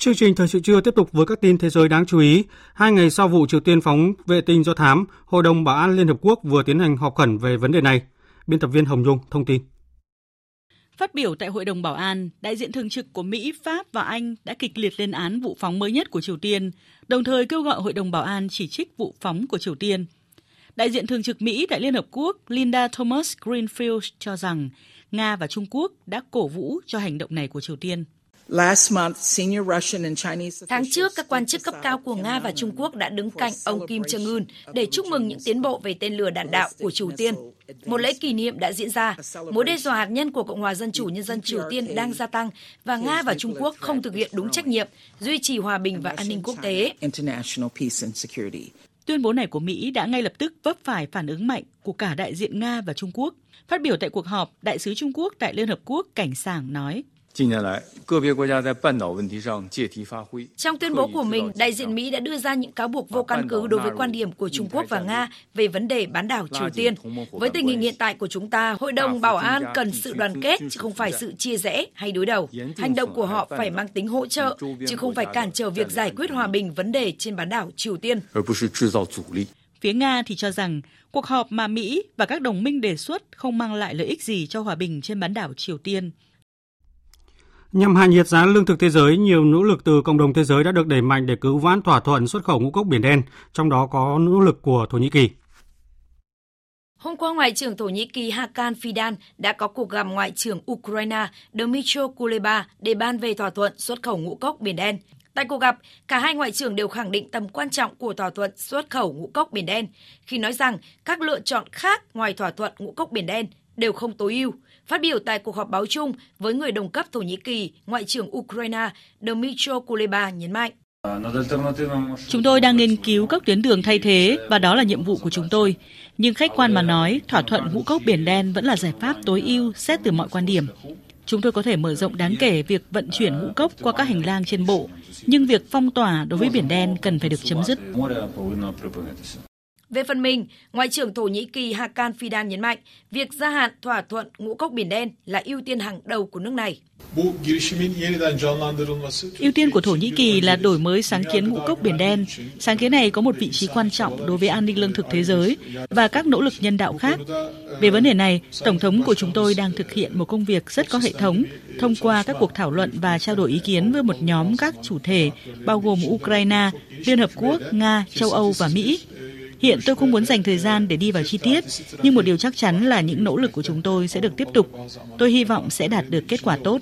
Chương trình thời sự trưa tiếp tục với các tin thế giới đáng chú ý. Hai ngày sau vụ Triều Tiên phóng vệ tinh do thám, Hội đồng Bảo an Liên Hợp Quốc vừa tiến hành họp khẩn về vấn đề này. Biên tập viên Hồng Dung thông tin. Phát biểu tại Hội đồng Bảo an, đại diện thường trực của Mỹ, Pháp và Anh đã kịch liệt lên án vụ phóng mới nhất của Triều Tiên, đồng thời kêu gọi Hội đồng Bảo an chỉ trích vụ phóng của Triều Tiên. Đại diện thường trực Mỹ tại Liên Hợp Quốc Linda Thomas Greenfield cho rằng Nga và Trung Quốc đã cổ vũ cho hành động này của Triều Tiên. Tháng trước, các quan chức cấp cao của Nga và Trung Quốc đã đứng cạnh ông Kim Jong-un để chúc mừng những tiến bộ về tên lửa đạn đạo của Triều Tiên. Một lễ kỷ niệm đã diễn ra. Mối đe dọa hạt nhân của Cộng hòa Dân chủ Nhân dân Triều Tiên đang gia tăng và Nga và Trung Quốc không thực hiện đúng trách nhiệm duy trì hòa bình và an ninh quốc tế. Tuyên bố này của Mỹ đã ngay lập tức vấp phải phản ứng mạnh của cả đại diện Nga và Trung Quốc. Phát biểu tại cuộc họp, đại sứ Trung Quốc tại Liên Hợp Quốc Cảnh sảng nói. Trong tuyên bố của mình, đại diện Mỹ đã đưa ra những cáo buộc vô căn cứ đối với quan điểm của Trung Quốc và Nga về vấn đề bán đảo Triều Tiên. Với tình hình hiện tại của chúng ta, Hội đồng Bảo an cần sự đoàn kết chứ không phải sự chia rẽ hay đối đầu. Hành động của họ phải mang tính hỗ trợ chứ không phải cản trở việc giải quyết hòa bình vấn đề trên bán đảo Triều Tiên. Phía Nga thì cho rằng cuộc họp mà Mỹ và các đồng minh đề xuất không mang lại lợi ích gì cho hòa bình trên bán đảo Triều Tiên. Nhằm hạ nhiệt giá lương thực thế giới, nhiều nỗ lực từ cộng đồng thế giới đã được đẩy mạnh để cứu vãn thỏa thuận xuất khẩu ngũ cốc biển đen, trong đó có nỗ lực của Thổ Nhĩ Kỳ. Hôm qua, Ngoại trưởng Thổ Nhĩ Kỳ Hakan Fidan đã có cuộc gặp Ngoại trưởng Ukraine Dmytro Kuleba để ban về thỏa thuận xuất khẩu ngũ cốc Biển Đen. Tại cuộc gặp, cả hai ngoại trưởng đều khẳng định tầm quan trọng của thỏa thuận xuất khẩu ngũ cốc Biển Đen khi nói rằng các lựa chọn khác ngoài thỏa thuận ngũ cốc Biển Đen đều không tối ưu. Phát biểu tại cuộc họp báo chung với người đồng cấp Thổ Nhĩ Kỳ, Ngoại trưởng Ukraine Dmytro Kuleba nhấn mạnh. Chúng tôi đang nghiên cứu các tuyến đường thay thế và đó là nhiệm vụ của chúng tôi. Nhưng khách quan mà nói, thỏa thuận ngũ cốc Biển Đen vẫn là giải pháp tối ưu xét từ mọi quan điểm. Chúng tôi có thể mở rộng đáng kể việc vận chuyển ngũ cốc qua các hành lang trên bộ, nhưng việc phong tỏa đối với Biển Đen cần phải được chấm dứt. Về phần mình, Ngoại trưởng Thổ Nhĩ Kỳ Hakan Fidan nhấn mạnh việc gia hạn thỏa thuận ngũ cốc Biển Đen là ưu tiên hàng đầu của nước này. Ưu tiên của Thổ Nhĩ Kỳ là đổi mới sáng kiến ngũ cốc Biển Đen. Sáng kiến này có một vị trí quan trọng đối với an ninh lương thực thế giới và các nỗ lực nhân đạo khác. Về vấn đề này, Tổng thống của chúng tôi đang thực hiện một công việc rất có hệ thống, thông qua các cuộc thảo luận và trao đổi ý kiến với một nhóm các chủ thể, bao gồm Ukraine, Liên Hợp Quốc, Nga, châu Âu và Mỹ. Hiện tôi không muốn dành thời gian để đi vào chi tiết, nhưng một điều chắc chắn là những nỗ lực của chúng tôi sẽ được tiếp tục. Tôi hy vọng sẽ đạt được kết quả tốt.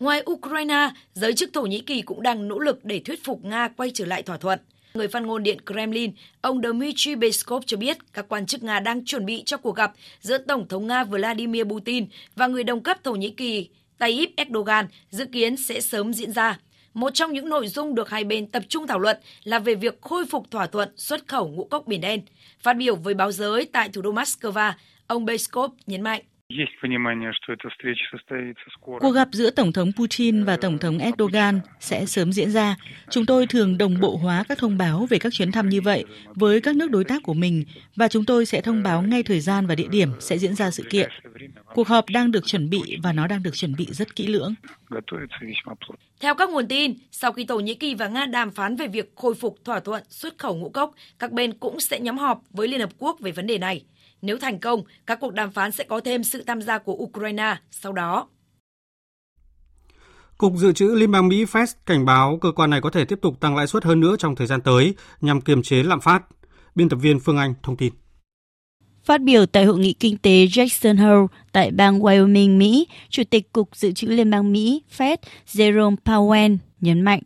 Ngoài Ukraine, giới chức Thổ Nhĩ Kỳ cũng đang nỗ lực để thuyết phục Nga quay trở lại thỏa thuận. Người phát ngôn Điện Kremlin, ông Dmitry Peskov cho biết các quan chức Nga đang chuẩn bị cho cuộc gặp giữa Tổng thống Nga Vladimir Putin và người đồng cấp Thổ Nhĩ Kỳ Tayyip Erdogan dự kiến sẽ sớm diễn ra. Một trong những nội dung được hai bên tập trung thảo luận là về việc khôi phục thỏa thuận xuất khẩu ngũ cốc Biển Đen. Phát biểu với báo giới tại thủ đô Moscow, ông Peskov nhấn mạnh. Cuộc gặp giữa Tổng thống Putin và Tổng thống Erdogan sẽ sớm diễn ra. Chúng tôi thường đồng bộ hóa các thông báo về các chuyến thăm như vậy với các nước đối tác của mình và chúng tôi sẽ thông báo ngay thời gian và địa điểm sẽ diễn ra sự kiện. Cuộc họp đang được chuẩn bị và nó đang được chuẩn bị rất kỹ lưỡng. Theo các nguồn tin, sau khi Thổ Nhĩ Kỳ và Nga đàm phán về việc khôi phục thỏa thuận xuất khẩu ngũ cốc, các bên cũng sẽ nhóm họp với Liên Hợp Quốc về vấn đề này. Nếu thành công, các cuộc đàm phán sẽ có thêm sự tham gia của Ukraine sau đó. Cục Dự trữ Liên bang Mỹ Fed cảnh báo cơ quan này có thể tiếp tục tăng lãi suất hơn nữa trong thời gian tới nhằm kiềm chế lạm phát. Biên tập viên Phương Anh thông tin. Phát biểu tại hội nghị kinh tế Jackson Hole tại bang Wyoming, Mỹ, Chủ tịch Cục Dự trữ Liên bang Mỹ Fed Jerome Powell nhấn mạnh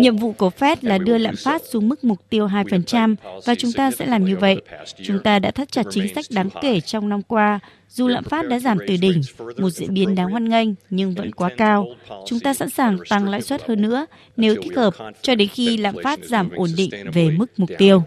Nhiệm vụ của Fed là đưa lạm phát xuống mức mục tiêu 2% và chúng ta sẽ làm như vậy. Chúng ta đã thắt chặt chính sách đáng kể trong năm qua. Dù lạm phát đã giảm từ đỉnh, một diễn biến đáng hoan nghênh nhưng vẫn quá cao. Chúng ta sẵn sàng tăng lãi suất hơn nữa nếu thích hợp cho đến khi lạm phát giảm ổn định về mức mục tiêu.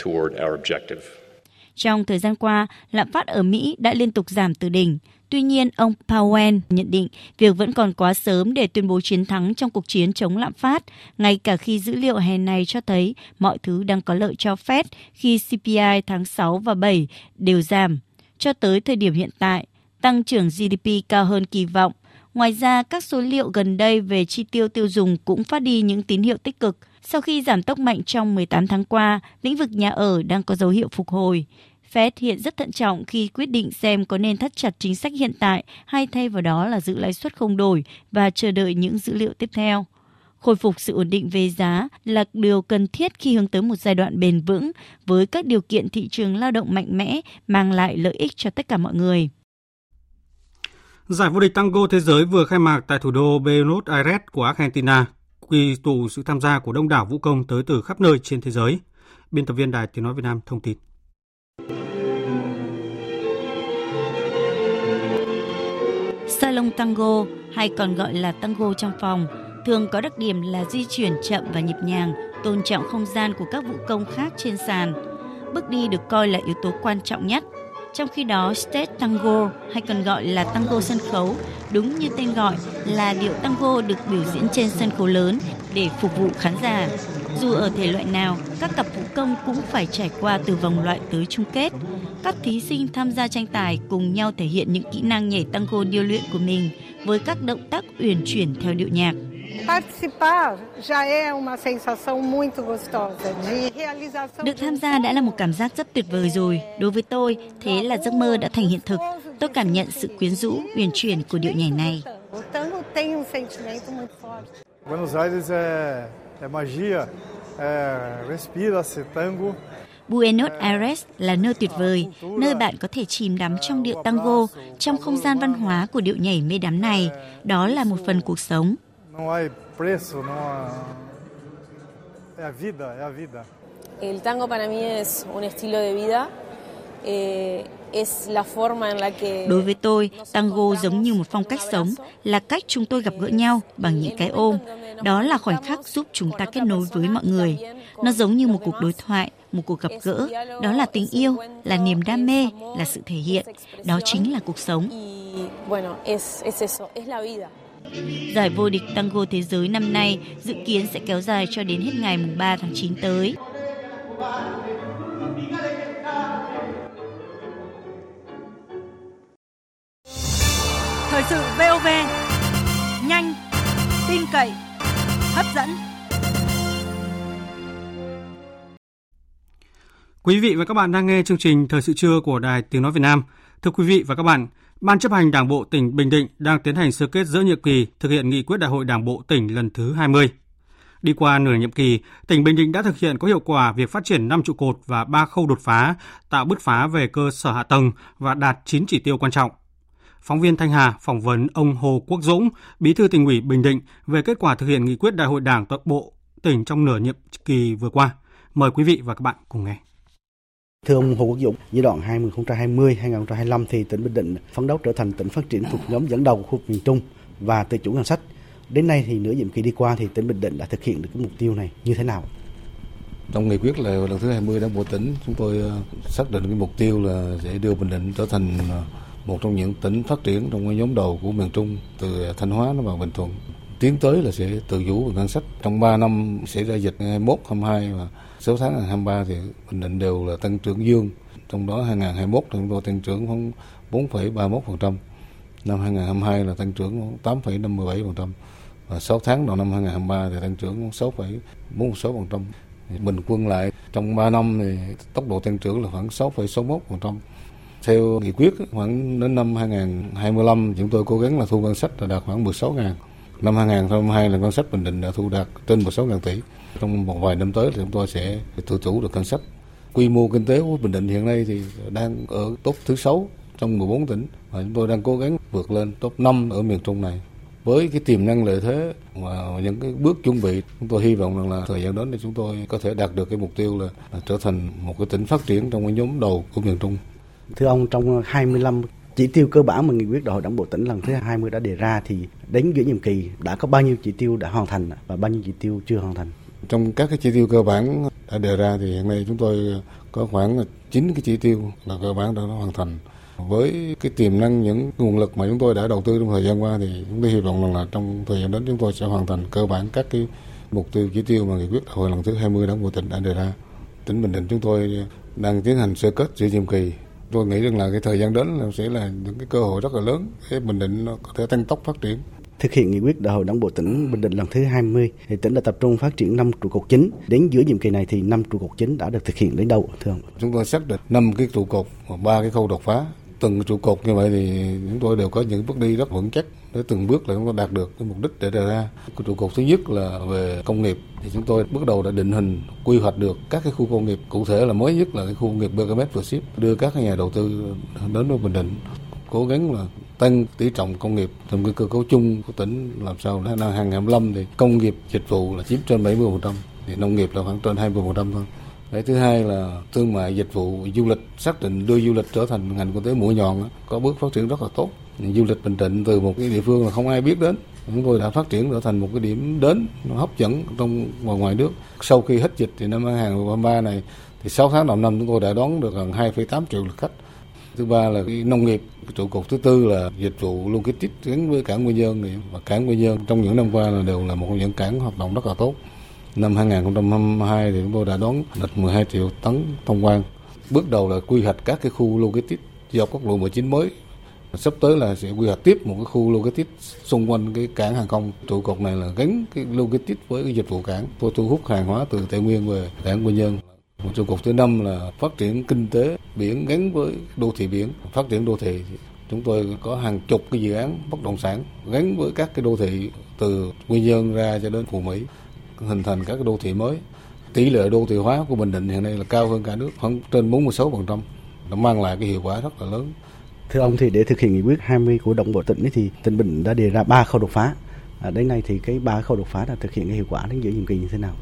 Trong thời gian qua, lạm phát ở Mỹ đã liên tục giảm từ đỉnh. Tuy nhiên, ông Powell nhận định việc vẫn còn quá sớm để tuyên bố chiến thắng trong cuộc chiến chống lạm phát, ngay cả khi dữ liệu hè này cho thấy mọi thứ đang có lợi cho Fed khi CPI tháng 6 và 7 đều giảm. Cho tới thời điểm hiện tại, tăng trưởng GDP cao hơn kỳ vọng. Ngoài ra, các số liệu gần đây về chi tiêu tiêu dùng cũng phát đi những tín hiệu tích cực. Sau khi giảm tốc mạnh trong 18 tháng qua, lĩnh vực nhà ở đang có dấu hiệu phục hồi. Fed hiện rất thận trọng khi quyết định xem có nên thắt chặt chính sách hiện tại hay thay vào đó là giữ lãi suất không đổi và chờ đợi những dữ liệu tiếp theo. Khôi phục sự ổn định về giá là điều cần thiết khi hướng tới một giai đoạn bền vững với các điều kiện thị trường lao động mạnh mẽ mang lại lợi ích cho tất cả mọi người. Giải vô địch tango thế giới vừa khai mạc tại thủ đô Buenos Aires của Argentina, quy tụ sự tham gia của đông đảo vũ công tới từ khắp nơi trên thế giới. Biên tập viên Đài Tiếng Nói Việt Nam thông tin. Salon tango hay còn gọi là tango trong phòng thường có đặc điểm là di chuyển chậm và nhịp nhàng, tôn trọng không gian của các vũ công khác trên sàn. Bước đi được coi là yếu tố quan trọng nhất. Trong khi đó, stage tango hay còn gọi là tango sân khấu, đúng như tên gọi là điệu tango được biểu diễn trên sân khấu lớn để phục vụ khán giả. Dù ở thể loại nào, các cặp công cũng phải trải qua từ vòng loại tới chung kết. Các thí sinh tham gia tranh tài cùng nhau thể hiện những kỹ năng nhảy tango điêu luyện của mình với các động tác uyển chuyển theo điệu nhạc. Được tham gia đã là một cảm giác rất tuyệt vời rồi. Đối với tôi, thế là giấc mơ đã thành hiện thực. Tôi cảm nhận sự quyến rũ, uyển chuyển của điệu nhảy này. Buenos Aires é, é magia, é, respira-se tango. Buenos Aires là nơi tuyệt vời, nơi bạn có thể chìm đắm trong điệu tango, trong không gian văn hóa của điệu nhảy mê đắm này. Đó là một phần cuộc sống. El tango para mí es un estilo de vida. Eh, Đối với tôi, tango giống như một phong cách sống, là cách chúng tôi gặp gỡ nhau bằng những cái ôm. Đó là khoảnh khắc giúp chúng ta kết nối với mọi người. Nó giống như một cuộc đối thoại, một cuộc gặp gỡ. Đó là tình yêu, là niềm đam mê, là sự thể hiện. Đó chính là cuộc sống. Giải vô địch tango thế giới năm nay dự kiến sẽ kéo dài cho đến hết ngày 3 tháng 9 tới. Thời sự VOV nhanh, tin cậy, hấp dẫn. Quý vị và các bạn đang nghe chương trình Thời sự trưa của Đài Tiếng Nói Việt Nam. Thưa quý vị và các bạn, Ban chấp hành Đảng bộ tỉnh Bình Định đang tiến hành sơ kết giữa nhiệm kỳ thực hiện nghị quyết Đại hội Đảng bộ tỉnh lần thứ 20. Đi qua nửa nhiệm kỳ, tỉnh Bình Định đã thực hiện có hiệu quả việc phát triển 5 trụ cột và 3 khâu đột phá, tạo bứt phá về cơ sở hạ tầng và đạt 9 chỉ tiêu quan trọng. Phóng viên Thanh Hà phỏng vấn ông Hồ Quốc Dũng, Bí thư tỉnh ủy Bình Định về kết quả thực hiện nghị quyết Đại hội Đảng toàn bộ tỉnh trong nửa nhiệm kỳ vừa qua. Mời quý vị và các bạn cùng nghe. Thưa ông Hồ Quốc Dũng, giai đoạn 2020-2025 thì tỉnh Bình Định phấn đấu trở thành tỉnh phát triển thuộc nhóm dẫn đầu khu vực miền Trung và tự chủ ngân sách. Đến nay thì nửa nhiệm kỳ đi qua thì tỉnh Bình Định đã thực hiện được cái mục tiêu này như thế nào? Trong nghị quyết là lần thứ 20 đảng bộ tỉnh, chúng tôi ờ, xác định cái mục tiêu là sẽ đưa Bình Định trở thành ờ, một trong những tỉnh phát triển trong cái nhóm đầu của miền Trung từ Thanh Hóa nó vào Bình Thuận. Tiến tới là sẽ tự chủ về ngân sách. Trong 3 năm sẽ ra dịch 21, 22 và 6 tháng 23 thì Bình Định đều là tăng trưởng dương. Trong đó 2021 thì chúng tôi tăng trưởng khoảng 4,31%. Năm 2022 là tăng trưởng 8,57%. Và 6 tháng đầu năm 2023 thì tăng trưởng 6,46%. Bình quân lại trong 3 năm thì tốc độ tăng trưởng là khoảng 6,61%. Theo nghị quyết khoảng đến năm 2025 chúng tôi cố gắng là thu ngân sách là đạt khoảng 16 ngàn. Năm 2022 là ngân sách Bình Định đã thu đạt trên 16 ngàn tỷ. Trong một vài năm tới thì chúng tôi sẽ tự chủ được ngân sách. Quy mô kinh tế của Bình Định hiện nay thì đang ở top thứ 6 trong 14 tỉnh và chúng tôi đang cố gắng vượt lên top 5 ở miền Trung này với cái tiềm năng lợi thế và những cái bước chuẩn bị chúng tôi hy vọng rằng là thời gian đến thì chúng tôi có thể đạt được cái mục tiêu là, là trở thành một cái tỉnh phát triển trong cái nhóm đầu của miền Trung. Thưa ông, trong 25 chỉ tiêu cơ bản mà nghị quyết đại hội đảng bộ tỉnh lần thứ 20 đã đề ra thì đến giữa nhiệm kỳ đã có bao nhiêu chỉ tiêu đã hoàn thành và bao nhiêu chỉ tiêu chưa hoàn thành? Trong các cái chỉ tiêu cơ bản đã đề ra thì hiện nay chúng tôi có khoảng 9 cái chỉ tiêu là cơ bản đã hoàn thành. Với cái tiềm năng những nguồn lực mà chúng tôi đã đầu tư trong thời gian qua thì chúng tôi hy vọng rằng là trong thời gian đến chúng tôi sẽ hoàn thành cơ bản các cái mục tiêu chỉ tiêu mà nghị quyết đại hội lần thứ 20 đảng bộ tỉnh đã đề ra. Tỉnh Bình Định chúng tôi đang tiến hành sơ kết giữa nhiệm kỳ tôi nghĩ rằng là cái thời gian đến là sẽ là những cái cơ hội rất là lớn để Bình Định nó có thể tăng tốc phát triển Thực hiện nghị quyết đại hội đảng bộ tỉnh Bình Định lần thứ 20 thì tỉnh đã tập trung phát triển năm trụ cột chính. Đến giữa nhiệm kỳ này thì năm trụ cột chính đã được thực hiện đến đâu thưa ông? Chúng tôi xác định năm cái trụ cột và ba cái khâu đột phá. Từng trụ cột như vậy thì chúng tôi đều có những bước đi rất vững chắc để từng bước là chúng ta đạt được cái mục đích để đề ra. Cái trụ cột thứ nhất là về công nghiệp. Thì chúng tôi bước đầu đã định hình, quy hoạch được các cái khu công nghiệp. Cụ thể là mới nhất là cái khu công nghiệp BKM vừa ship. Đưa các nhà đầu tư đến với Bình Định. Cố gắng là tăng tỷ trọng công nghiệp. Trong cái cơ cấu chung của tỉnh, làm sao đến năm 2025 thì công nghiệp dịch vụ là chiếm trên 70% thì nông nghiệp là khoảng trên 20% thôi. Cái thứ hai là thương mại dịch vụ du lịch. Xác định đưa du lịch trở thành ngành kinh tế mũi nhọn có bước phát triển rất là tốt. Du lịch Bình Định từ một cái địa phương là không ai biết đến. Chúng tôi đã phát triển trở thành một cái điểm đến nó hấp dẫn trong và ngoài nước. Sau khi hết dịch thì năm 2023 này thì 6 tháng đầu năm chúng tôi đã đón được gần 2,8 triệu lượt khách. Thứ ba là cái nông nghiệp cái trụ cột thứ tư là dịch vụ logistics gắn với cảng quy nhơn này. Và cảng quy nhơn trong những năm qua là đều là một những cảng hoạt động rất là tốt. Năm 2022 thì chúng tôi đã đón được 12 triệu tấn thông quan. Bước đầu là quy hoạch các cái khu logistics dọc quốc lộ 19 mới sắp tới là sẽ quy hoạch tiếp một cái khu logistics xung quanh cái cảng hàng không trụ cột này là gắn cái logistics với cái dịch vụ cảng tôi thu hút hàng hóa từ tây nguyên về cảng quy nhơn một trụ cột thứ năm là phát triển kinh tế biển gắn với đô thị biển. Phát triển đô thị, chúng tôi có hàng chục cái dự án bất động sản gắn với các cái đô thị từ Quy Nhơn ra cho đến Phú Mỹ, hình thành các cái đô thị mới. Tỷ lệ đô thị hóa của Bình Định hiện nay là cao hơn cả nước, khoảng trên 46%. Nó mang lại cái hiệu quả rất là lớn. Thưa ông thì để thực hiện nghị quyết 20 của đảng bộ tỉnh thì tỉnh Bình đã đề ra ba khâu đột phá. À, đến nay thì cái ba khâu đột phá đã thực hiện cái hiệu quả đến giữa nhiệm kỳ như thế nào?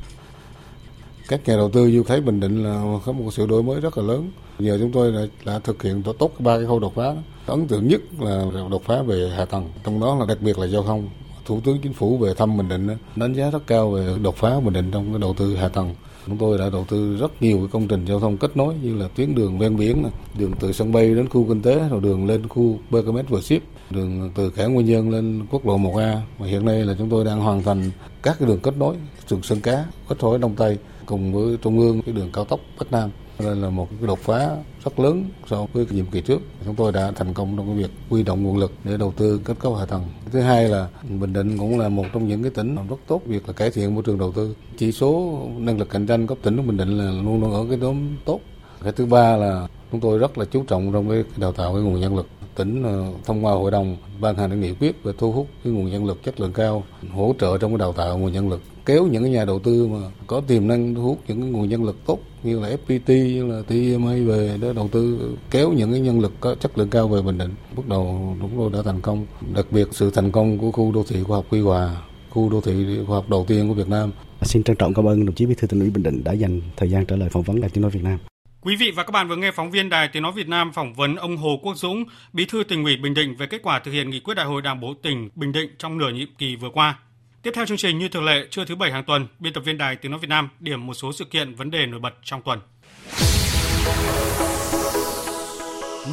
các nhà đầu tư du thấy Bình Định là có một sự đổi mới rất là lớn. Giờ chúng tôi đã, đã thực hiện tốt ba cái khâu đột phá. Ấn tượng nhất là đột phá về hạ tầng, trong đó là đặc biệt là giao thông. Thủ tướng Chính phủ về thăm Bình Định đánh giá rất cao về đột phá Bình Định trong cái đầu tư hạ tầng. Chúng tôi đã đầu tư rất nhiều cái công trình giao thông kết nối như là tuyến đường ven biển, đường từ sân bay đến khu kinh tế, rồi đường lên khu BKMS và ship, đường từ cảng Nguyên Nhân lên quốc lộ 1A. Và hiện nay là chúng tôi đang hoàn thành các cái đường kết nối, trường Sơn Cá, kết nối Đông Tây cùng với trung ương cái đường cao tốc Bắc Nam đây là một cái đột phá rất lớn so với nhiệm kỳ trước. Chúng tôi đã thành công trong cái việc huy động nguồn lực để đầu tư kết cấu hạ tầng. Thứ hai là bình định cũng là một trong những cái tỉnh làm rất tốt việc là cải thiện môi trường đầu tư. Chỉ số năng lực cạnh tranh cấp tỉnh của bình định là luôn luôn ở cái nhóm tốt. Cái thứ ba là chúng tôi rất là chú trọng trong cái đào tạo cái nguồn nhân lực. Tỉnh ờ, thông qua hội đồng ban hành nghị quyết về thu hút cái nguồn nhân lực chất lượng cao, hỗ trợ trong cái đào tạo nguồn nhân lực, kéo những cái nhà đầu tư mà có tiềm năng thu hút những cái nguồn nhân lực tốt như là FPT như là TMA về để đầu tư kéo những cái nhân lực có chất lượng cao về Bình Định. Bước đầu chúng tôi đã thành công. Đặc biệt sự thành công của khu đô thị khoa học Quy Hòa khu đô thị khoa học đầu tiên của Việt Nam. Xin trân trọng cảm ơn đồng chí bí thư tỉnh ủy Bình Định đã dành thời gian trả lời phỏng vấn Đài Tiếng nói Việt Nam. Quý vị và các bạn vừa nghe phóng viên Đài Tiếng nói Việt Nam phỏng vấn ông Hồ Quốc Dũng, Bí thư tỉnh ủy Bình Định về kết quả thực hiện nghị quyết Đại hội Đảng bộ tỉnh Bình Định trong nửa nhiệm kỳ vừa qua. Tiếp theo chương trình như thường lệ, trưa thứ bảy hàng tuần, biên tập viên Đài Tiếng nói Việt Nam điểm một số sự kiện vấn đề nổi bật trong tuần.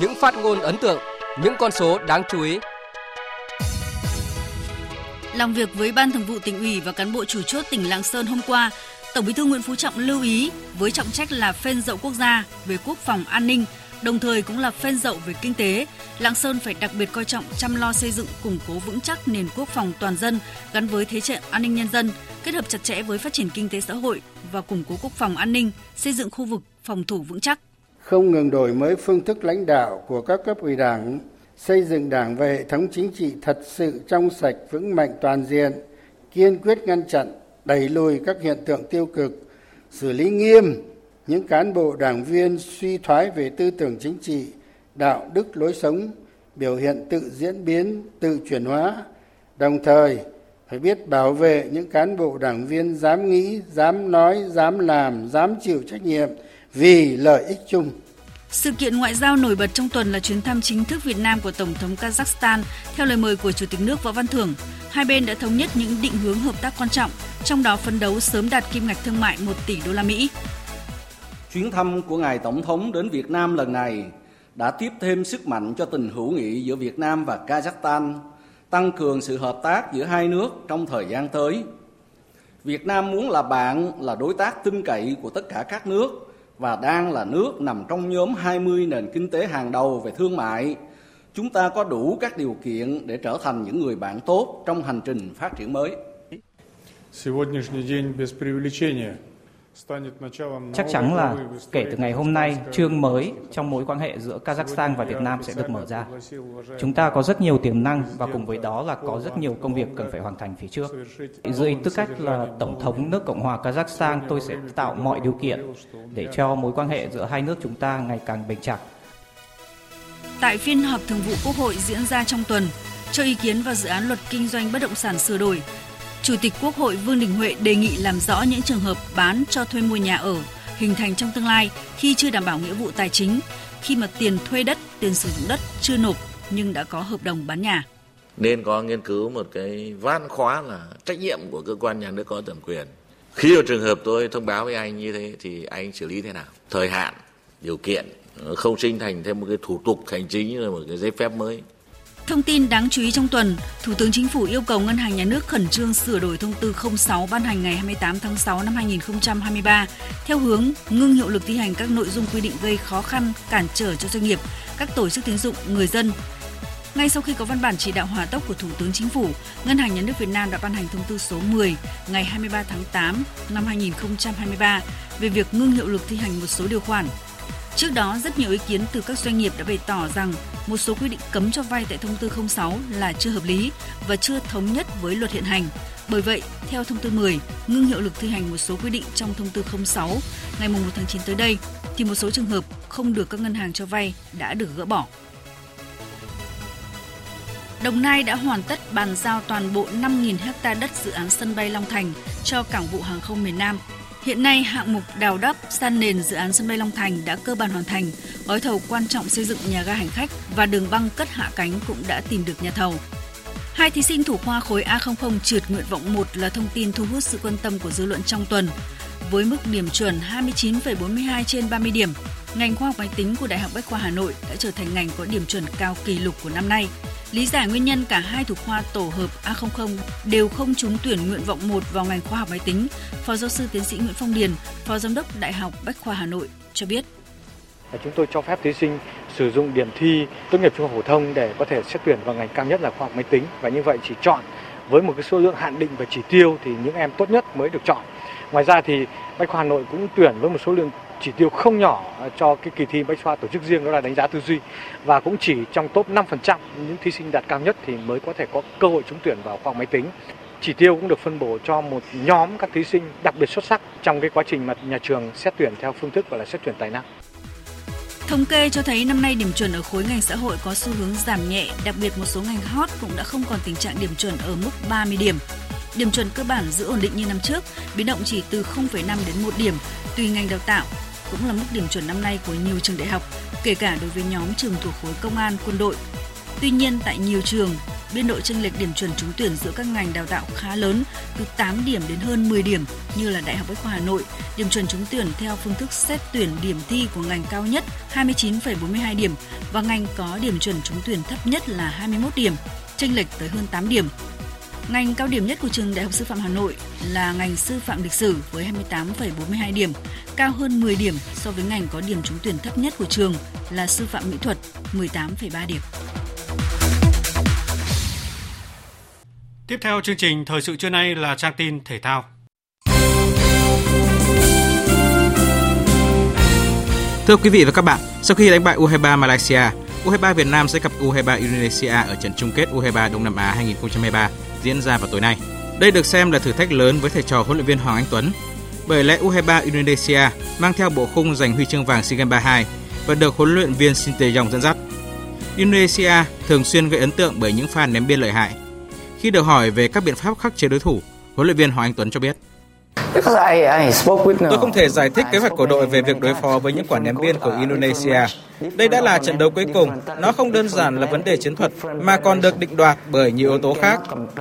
Những phát ngôn ấn tượng, những con số đáng chú ý. Làm việc với Ban Thường vụ tỉnh ủy và cán bộ chủ chốt tỉnh Lạng Sơn hôm qua, Tổng Bí thư Nguyễn Phú Trọng lưu ý với trọng trách là phên dậu quốc gia về quốc phòng an ninh, đồng thời cũng là phên dậu về kinh tế, Lạng Sơn phải đặc biệt coi trọng chăm lo xây dựng củng cố vững chắc nền quốc phòng toàn dân gắn với thế trận an ninh nhân dân, kết hợp chặt chẽ với phát triển kinh tế xã hội và củng cố quốc phòng an ninh, xây dựng khu vực phòng thủ vững chắc. Không ngừng đổi mới phương thức lãnh đạo của các cấp ủy Đảng, xây dựng Đảng và hệ thống chính trị thật sự trong sạch vững mạnh toàn diện, kiên quyết ngăn chặn, đẩy lùi các hiện tượng tiêu cực, xử lý nghiêm những cán bộ đảng viên suy thoái về tư tưởng chính trị đạo đức lối sống biểu hiện tự diễn biến tự chuyển hóa đồng thời phải biết bảo vệ những cán bộ đảng viên dám nghĩ dám nói dám làm dám chịu trách nhiệm vì lợi ích chung sự kiện ngoại giao nổi bật trong tuần là chuyến thăm chính thức Việt Nam của Tổng thống Kazakhstan theo lời mời của Chủ tịch nước Võ Văn Thưởng. Hai bên đã thống nhất những định hướng hợp tác quan trọng, trong đó phấn đấu sớm đạt kim ngạch thương mại 1 tỷ đô la Mỹ. Chuyến thăm của ngài tổng thống đến Việt Nam lần này đã tiếp thêm sức mạnh cho tình hữu nghị giữa Việt Nam và Kazakhstan, tăng cường sự hợp tác giữa hai nước trong thời gian tới. Việt Nam muốn là bạn, là đối tác tin cậy của tất cả các nước và đang là nước nằm trong nhóm 20 nền kinh tế hàng đầu về thương mại, chúng ta có đủ các điều kiện để trở thành những người bạn tốt trong hành trình phát triển mới. Chắc chắn là kể từ ngày hôm nay, chương mới trong mối quan hệ giữa Kazakhstan và Việt Nam sẽ được mở ra. Chúng ta có rất nhiều tiềm năng và cùng với đó là có rất nhiều công việc cần phải hoàn thành phía trước. Dưới tư cách là Tổng thống nước Cộng hòa Kazakhstan, tôi sẽ tạo mọi điều kiện để cho mối quan hệ giữa hai nước chúng ta ngày càng bền chặt. Tại phiên họp thường vụ Quốc hội diễn ra trong tuần, cho ý kiến vào dự án luật kinh doanh bất động sản sửa đổi, Chủ tịch Quốc hội Vương Đình Huệ đề nghị làm rõ những trường hợp bán cho thuê mua nhà ở hình thành trong tương lai khi chưa đảm bảo nghĩa vụ tài chính, khi mà tiền thuê đất, tiền sử dụng đất chưa nộp nhưng đã có hợp đồng bán nhà. Nên có nghiên cứu một cái văn khóa là trách nhiệm của cơ quan nhà nước có thẩm quyền. Khi ở trường hợp tôi thông báo với anh như thế thì anh xử lý thế nào? Thời hạn, điều kiện, không sinh thành thêm một cái thủ tục hành chính là một cái giấy phép mới. Thông tin đáng chú ý trong tuần, Thủ tướng Chính phủ yêu cầu Ngân hàng Nhà nước khẩn trương sửa đổi thông tư 06 ban hành ngày 28 tháng 6 năm 2023 theo hướng ngưng hiệu lực thi hành các nội dung quy định gây khó khăn, cản trở cho doanh nghiệp, các tổ chức tín dụng, người dân. Ngay sau khi có văn bản chỉ đạo hỏa tốc của Thủ tướng Chính phủ, Ngân hàng Nhà nước Việt Nam đã ban hành thông tư số 10 ngày 23 tháng 8 năm 2023 về việc ngưng hiệu lực thi hành một số điều khoản Trước đó, rất nhiều ý kiến từ các doanh nghiệp đã bày tỏ rằng một số quy định cấm cho vay tại thông tư 06 là chưa hợp lý và chưa thống nhất với luật hiện hành. Bởi vậy, theo thông tư 10, ngưng hiệu lực thi hành một số quy định trong thông tư 06 ngày 1 tháng 9 tới đây, thì một số trường hợp không được các ngân hàng cho vay đã được gỡ bỏ. Đồng Nai đã hoàn tất bàn giao toàn bộ 5.000 ha đất dự án sân bay Long Thành cho Cảng vụ Hàng không miền Nam Hiện nay, hạng mục đào đắp san nền dự án sân bay Long Thành đã cơ bản hoàn thành. Gói thầu quan trọng xây dựng nhà ga hành khách và đường băng cất hạ cánh cũng đã tìm được nhà thầu. Hai thí sinh thủ khoa khối A00 trượt nguyện vọng 1 là thông tin thu hút sự quan tâm của dư luận trong tuần. Với mức điểm chuẩn 29,42 trên 30 điểm, ngành khoa học máy tính của Đại học Bách khoa Hà Nội đã trở thành ngành có điểm chuẩn cao kỷ lục của năm nay. Lý giải nguyên nhân cả hai thủ khoa tổ hợp A00 đều không trúng tuyển nguyện vọng 1 vào ngành khoa học máy tính, Phó giáo sư tiến sĩ Nguyễn Phong Điền, Phó giám đốc Đại học Bách khoa Hà Nội cho biết. Chúng tôi cho phép thí sinh sử dụng điểm thi tốt nghiệp trung học phổ thông để có thể xét tuyển vào ngành cao nhất là khoa học máy tính và như vậy chỉ chọn với một cái số lượng hạn định và chỉ tiêu thì những em tốt nhất mới được chọn. Ngoài ra thì Bách khoa Hà Nội cũng tuyển với một số lượng chỉ tiêu không nhỏ à, cho cái kỳ thi Bách khoa tổ chức riêng đó là đánh giá tư duy và cũng chỉ trong top 5% những thí sinh đạt cao nhất thì mới có thể có cơ hội trúng tuyển vào khoa học máy tính. Chỉ tiêu cũng được phân bổ cho một nhóm các thí sinh đặc biệt xuất sắc trong cái quá trình mà nhà trường xét tuyển theo phương thức gọi là xét tuyển tài năng. Thống kê cho thấy năm nay điểm chuẩn ở khối ngành xã hội có xu hướng giảm nhẹ, đặc biệt một số ngành hot cũng đã không còn tình trạng điểm chuẩn ở mức 30 điểm. Điểm chuẩn cơ bản giữ ổn định như năm trước, biến động chỉ từ 0,5 đến 1 điểm tùy ngành đào tạo cũng là mức điểm chuẩn năm nay của nhiều trường đại học, kể cả đối với nhóm trường thuộc khối công an, quân đội. Tuy nhiên, tại nhiều trường, biên độ chênh lệch điểm chuẩn trúng tuyển giữa các ngành đào tạo khá lớn, từ 8 điểm đến hơn 10 điểm như là Đại học Bách khoa Hà Nội, điểm chuẩn trúng tuyển theo phương thức xét tuyển điểm thi của ngành cao nhất 29,42 điểm và ngành có điểm chuẩn trúng tuyển thấp nhất là 21 điểm, chênh lệch tới hơn 8 điểm Ngành cao điểm nhất của trường Đại học Sư phạm Hà Nội là ngành sư phạm lịch sử với 28,42 điểm, cao hơn 10 điểm so với ngành có điểm trúng tuyển thấp nhất của trường là sư phạm mỹ thuật 18,3 điểm. Tiếp theo chương trình thời sự trưa nay là trang tin thể thao. Thưa quý vị và các bạn, sau khi đánh bại U23 Malaysia, U23 Việt Nam sẽ gặp U23 Indonesia ở trận chung kết U23 Đông Nam Á 2023 diễn ra vào tối nay. Đây được xem là thử thách lớn với thầy trò huấn luyện viên Hoàng Anh Tuấn, bởi lẽ U23 Indonesia mang theo bộ khung giành huy chương vàng SEA Games 32 và được huấn luyện viên Shin Tae-yong dẫn dắt. Indonesia thường xuyên gây ấn tượng bởi những pha ném biên lợi hại. Khi được hỏi về các biện pháp khắc chế đối thủ, huấn luyện viên Hoàng Anh Tuấn cho biết. Tôi không thể giải thích kế hoạch của đội về việc đối phó với những quả ném biên của Indonesia. Đây đã là trận đấu cuối cùng. Nó không đơn giản là vấn đề chiến thuật, mà còn được định đoạt bởi nhiều yếu tố khác.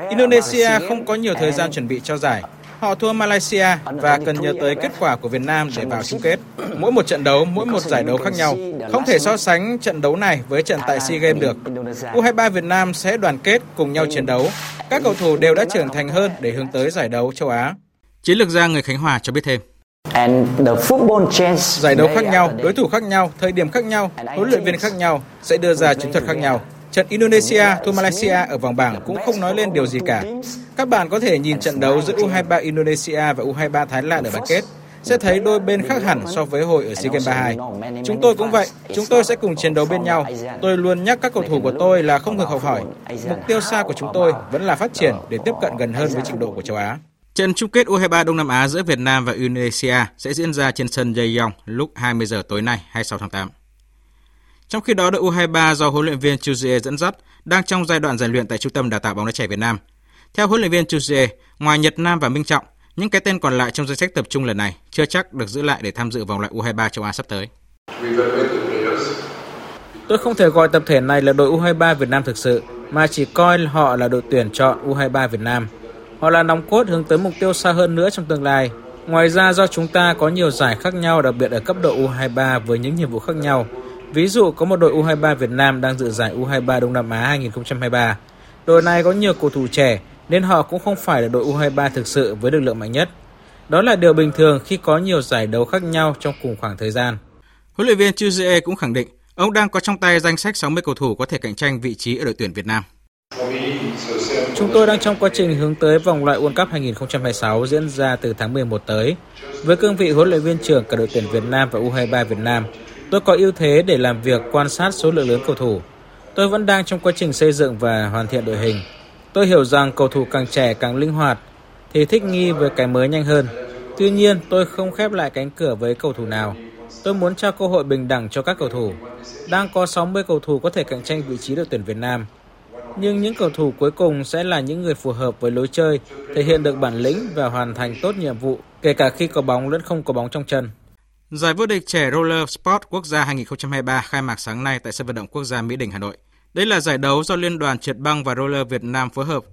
Indonesia không có nhiều thời gian chuẩn bị cho giải. Họ thua Malaysia và cần nhớ tới kết quả của Việt Nam để vào chung kết. Mỗi một trận đấu, mỗi một giải đấu khác nhau. Không thể so sánh trận đấu này với trận tại SEA Games được. U23 Việt Nam sẽ đoàn kết cùng nhau chiến đấu. Các cầu thủ đều đã trưởng thành hơn để hướng tới giải đấu châu Á. Chiến lược gia người Khánh Hòa cho biết thêm. Giải đấu khác nhau, đối thủ khác nhau, thời điểm khác nhau, huấn luyện viên khác nhau sẽ đưa ra chiến thuật khác nhau. Trận Indonesia thua Malaysia ở vòng bảng cũng không nói lên điều gì cả. Các bạn có thể nhìn trận đấu giữa U23 Indonesia và U23 Thái Lan ở bán kết sẽ thấy đôi bên khác hẳn so với hồi ở SEA Games 32. Chúng tôi cũng vậy, chúng tôi sẽ cùng chiến đấu bên nhau. Tôi luôn nhắc các cầu thủ của tôi là không ngừng học hỏi. Mục tiêu xa của chúng tôi vẫn là phát triển để tiếp cận gần hơn với trình độ của châu Á. Trận chung kết U23 Đông Nam Á giữa Việt Nam và Indonesia sẽ diễn ra trên sân Jaehyong lúc 20 giờ tối nay 26 tháng 8. Trong khi đó, đội U23 do huấn luyện viên Chu dẫn dắt đang trong giai đoạn rèn luyện tại Trung tâm Đào tạo bóng đá trẻ Việt Nam. Theo huấn luyện viên Chu ngoài Nhật Nam và Minh Trọng, những cái tên còn lại trong danh sách tập trung lần này chưa chắc được giữ lại để tham dự vòng loại U23 châu Á sắp tới. Tôi không thể gọi tập thể này là đội U23 Việt Nam thực sự, mà chỉ coi họ là đội tuyển chọn U23 Việt Nam. Họ là nòng cốt hướng tới mục tiêu xa hơn nữa trong tương lai. Ngoài ra do chúng ta có nhiều giải khác nhau đặc biệt ở cấp độ U23 với những nhiệm vụ khác nhau. Ví dụ có một đội U23 Việt Nam đang dự giải U23 Đông Nam Á 2023. Đội này có nhiều cầu thủ trẻ nên họ cũng không phải là đội U23 thực sự với lực lượng mạnh nhất. Đó là điều bình thường khi có nhiều giải đấu khác nhau trong cùng khoảng thời gian. Huấn luyện viên Chuzie cũng khẳng định ông đang có trong tay danh sách 60 cầu thủ có thể cạnh tranh vị trí ở đội tuyển Việt Nam. Chúng tôi đang trong quá trình hướng tới vòng loại World Cup 2026 diễn ra từ tháng 11 tới. Với cương vị huấn luyện viên trưởng cả đội tuyển Việt Nam và U23 Việt Nam, tôi có ưu thế để làm việc quan sát số lượng lớn cầu thủ. Tôi vẫn đang trong quá trình xây dựng và hoàn thiện đội hình. Tôi hiểu rằng cầu thủ càng trẻ càng linh hoạt thì thích nghi với cái mới nhanh hơn. Tuy nhiên, tôi không khép lại cánh cửa với cầu thủ nào. Tôi muốn trao cơ hội bình đẳng cho các cầu thủ. Đang có 60 cầu thủ có thể cạnh tranh vị trí đội tuyển Việt Nam. Nhưng những cầu thủ cuối cùng sẽ là những người phù hợp với lối chơi, thể hiện được bản lĩnh và hoàn thành tốt nhiệm vụ, kể cả khi có bóng lẫn không có bóng trong chân. Giải vô địch trẻ Roller Sport Quốc gia 2023 khai mạc sáng nay tại sân vận động quốc gia Mỹ Đình, Hà Nội. Đây là giải đấu do Liên đoàn trượt băng và roller Việt Nam phối hợp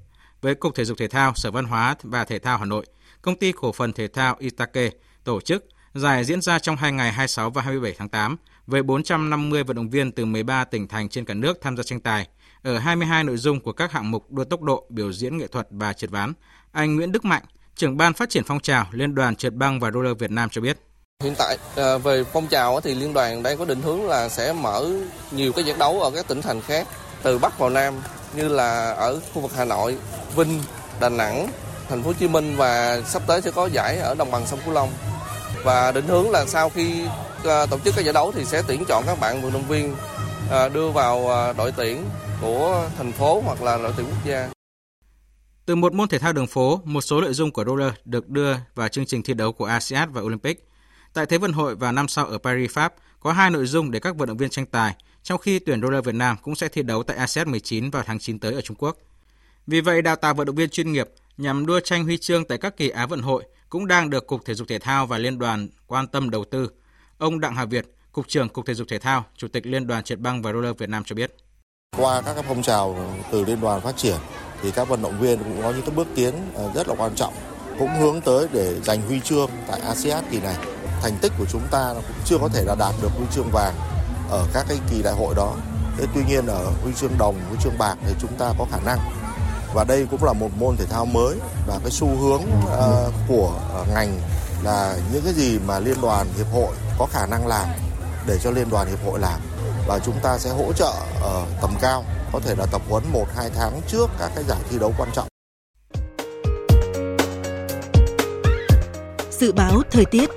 với Cục Thể dục Thể thao, Sở Văn hóa và Thể thao Hà Nội, Công ty Cổ phần Thể thao Itake tổ chức. Giải diễn ra trong hai ngày 26 và 27 tháng 8 với 450 vận động viên từ 13 tỉnh thành trên cả nước tham gia tranh tài ở 22 nội dung của các hạng mục đua tốc độ, biểu diễn nghệ thuật và trượt ván. Anh Nguyễn Đức Mạnh, trưởng ban phát triển phong trào Liên đoàn trượt băng và roller Việt Nam cho biết. Hiện tại ờ, về phong trào thì liên đoàn đang có định hướng là sẽ mở nhiều cái giải đấu ở các tỉnh thành khác từ Bắc vào Nam như là ở khu vực Hà Nội, Vinh, Đà Nẵng, Thành phố Hồ Chí Minh và sắp tới sẽ có giải ở đồng bằng sông Cửu Long. Và định hướng là sau khi ờ, tổ chức các giải đấu thì sẽ tuyển chọn các bạn vận động viên ờ, đưa vào đội tuyển của thành phố hoặc là đội tuyển quốc gia. Từ một môn thể thao đường phố, một số nội dung của roller được đưa vào chương trình thi đấu của ASEAN và Olympic. Tại Thế vận hội vào năm sau ở Paris, Pháp, có hai nội dung để các vận động viên tranh tài, trong khi tuyển roller Việt Nam cũng sẽ thi đấu tại ASEAN 19 vào tháng 9 tới ở Trung Quốc. Vì vậy, đào tạo vận động viên chuyên nghiệp nhằm đua tranh huy chương tại các kỳ Á vận hội cũng đang được Cục Thể dục Thể thao và Liên đoàn quan tâm đầu tư. Ông Đặng Hà Việt, Cục trưởng Cục Thể dục Thể thao, Chủ tịch Liên đoàn trượt băng và roller Việt Nam cho biết. Qua các phong trào từ Liên đoàn phát triển thì các vận động viên cũng có những bước tiến ờ, rất là quan trọng, cũng hướng tới để giành huy chương tại ASEAN kỳ này thành tích của chúng ta cũng chưa có thể là đạt được huy chương vàng ở các cái kỳ đại hội đó. Thế tuy nhiên ở huy chương đồng, huy chương bạc thì chúng ta có khả năng và đây cũng là một môn thể thao mới và cái xu hướng uh, của ờ, ngành là những cái gì mà liên đoàn hiệp hội có khả năng làm để cho liên đoàn hiệp hội làm và chúng ta sẽ hỗ trợ ở tầm cao có thể là tập huấn 1 2 tháng trước các cái giải thi đấu quan trọng. Dự báo thời tiết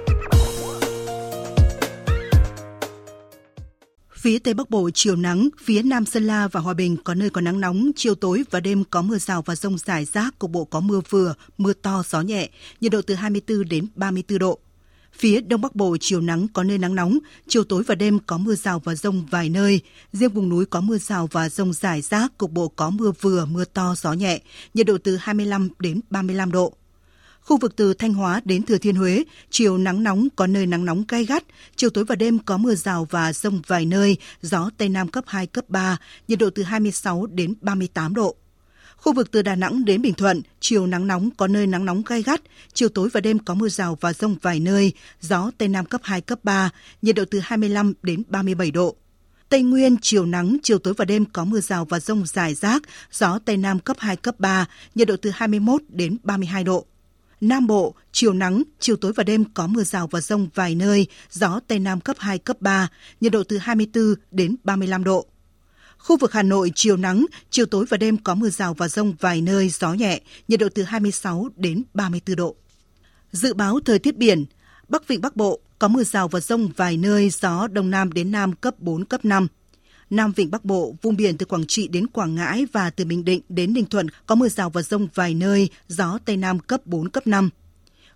Phía Tây Bắc Bộ chiều nắng, phía Nam Sơn La và Hòa Bình có nơi có nắng nóng, chiều tối và đêm có mưa rào và rông rải rác, cục bộ có mưa vừa, mưa to, gió nhẹ, nhiệt độ từ 24 đến 34 độ. Phía Đông Bắc Bộ chiều nắng có nơi nắng nóng, chiều tối và đêm có mưa rào và rông vài nơi. Riêng vùng núi có mưa rào và rông rải rác, cục bộ có mưa vừa, mưa to, gió nhẹ, nhiệt độ từ 25 đến 35 độ. Khu vực từ Thanh Hóa đến Thừa Thiên Huế, chiều nắng nóng có nơi nắng nóng gai gắt, chiều tối và đêm có mưa rào và rông vài nơi, gió Tây Nam cấp 2, cấp 3, nhiệt độ từ 26 đến 38 độ. Khu vực từ Đà Nẵng đến Bình Thuận, chiều nắng nóng có nơi nắng nóng gai gắt, chiều tối và đêm có mưa rào và rông vài nơi, gió Tây Nam cấp 2, cấp 3, nhiệt độ từ 25 đến 37 độ. Tây Nguyên chiều nắng, chiều tối và đêm có mưa rào và rông rải rác, gió Tây Nam cấp 2, cấp 3, nhiệt độ từ 21 đến 32 độ. Nam Bộ, chiều nắng, chiều tối và đêm có mưa rào và rông vài nơi, gió Tây Nam cấp 2, cấp 3, nhiệt độ từ 24 đến 35 độ. Khu vực Hà Nội chiều nắng, chiều tối và đêm có mưa rào và rông vài nơi, gió nhẹ, nhiệt độ từ 26 đến 34 độ. Dự báo thời tiết biển, Bắc Vịnh Bắc Bộ có mưa rào và rông vài nơi, gió Đông Nam đến Nam cấp 4, cấp 5. Nam Vịnh Bắc Bộ, vùng biển từ Quảng Trị đến Quảng Ngãi và từ Bình Định đến Ninh Thuận có mưa rào và rông vài nơi, gió Tây Nam cấp 4, cấp 5.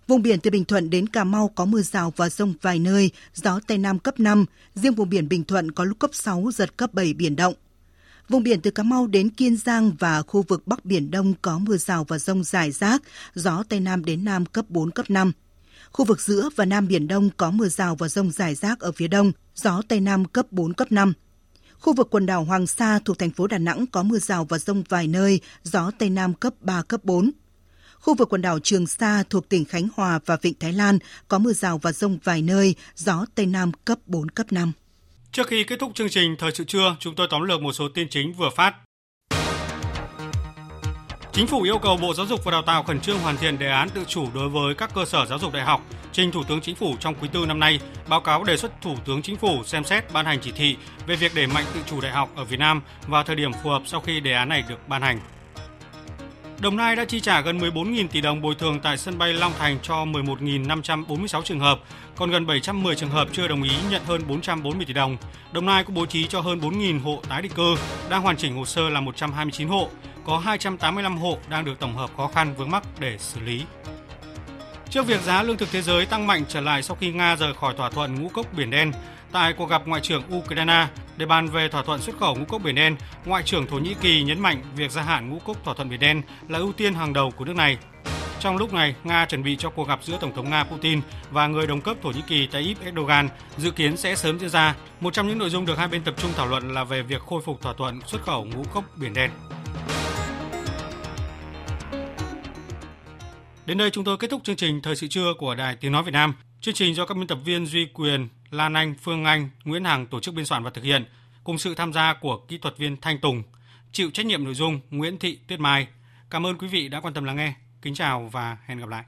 Vùng biển từ Bình Thuận đến Cà Mau có mưa rào và rông vài nơi, gió Tây Nam cấp 5, riêng vùng biển Bình Thuận có lúc cấp 6, giật cấp 7 biển động. Vùng biển từ Cà Mau đến Kiên Giang và khu vực Bắc Biển Đông có mưa rào và rông rải rác, gió Tây Nam đến Nam cấp 4, cấp 5. Khu vực giữa và Nam Biển Đông có mưa rào và rông rải rác ở phía đông, gió Tây Nam cấp 4, cấp 5. Khu vực quần đảo Hoàng Sa thuộc thành phố Đà Nẵng có mưa rào và rông vài nơi, gió Tây Nam cấp 3, cấp 4. Khu vực quần đảo Trường Sa thuộc tỉnh Khánh Hòa và Vịnh Thái Lan có mưa rào và rông vài nơi, gió Tây Nam cấp 4, cấp 5. Trước khi kết thúc chương trình Thời sự trưa, chúng tôi tóm lược một số tin chính vừa phát. Chính phủ yêu cầu Bộ Giáo dục và Đào tạo khẩn trương hoàn thiện đề án tự chủ đối với các cơ sở giáo dục đại học, trình Thủ tướng Chính phủ trong quý tư năm nay, báo cáo đề xuất Thủ tướng Chính phủ xem xét ban hành chỉ thị về việc đẩy mạnh tự chủ đại học ở Việt Nam và thời điểm phù hợp sau khi đề án này được ban hành. Đồng Nai đã chi trả gần 14.000 tỷ đồng bồi thường tại sân bay Long Thành cho 11.546 trường hợp, còn gần 710 trường hợp chưa đồng ý nhận hơn 440 tỷ đồng. Đồng Nai cũng bố trí cho hơn 4.000 hộ tái định cư, đang hoàn chỉnh hồ sơ là 129 hộ, có 285 hộ đang được tổng hợp khó khăn vướng mắc để xử lý. Trước việc giá lương thực thế giới tăng mạnh trở lại sau khi Nga rời khỏi thỏa thuận ngũ cốc Biển Đen, tại cuộc gặp Ngoại trưởng Ukraine để bàn về thỏa thuận xuất khẩu ngũ cốc Biển Đen, Ngoại trưởng Thổ Nhĩ Kỳ nhấn mạnh việc gia hạn ngũ cốc thỏa thuận Biển Đen là ưu tiên hàng đầu của nước này. Trong lúc này, Nga chuẩn bị cho cuộc gặp giữa Tổng thống Nga Putin và người đồng cấp Thổ Nhĩ Kỳ Tayyip Erdogan dự kiến sẽ sớm diễn ra. Một trong những nội dung được hai bên tập trung thảo luận là về việc khôi phục thỏa thuận xuất khẩu ngũ cốc Biển Đen. Đến đây chúng tôi kết thúc chương trình Thời sự trưa của Đài Tiếng Nói Việt Nam. Chương trình do các biên tập viên Duy Quyền, Lan Anh, Phương Anh, Nguyễn Hằng tổ chức biên soạn và thực hiện, cùng sự tham gia của kỹ thuật viên Thanh Tùng, chịu trách nhiệm nội dung Nguyễn Thị Tuyết Mai. Cảm ơn quý vị đã quan tâm lắng nghe. Kính chào và hẹn gặp lại.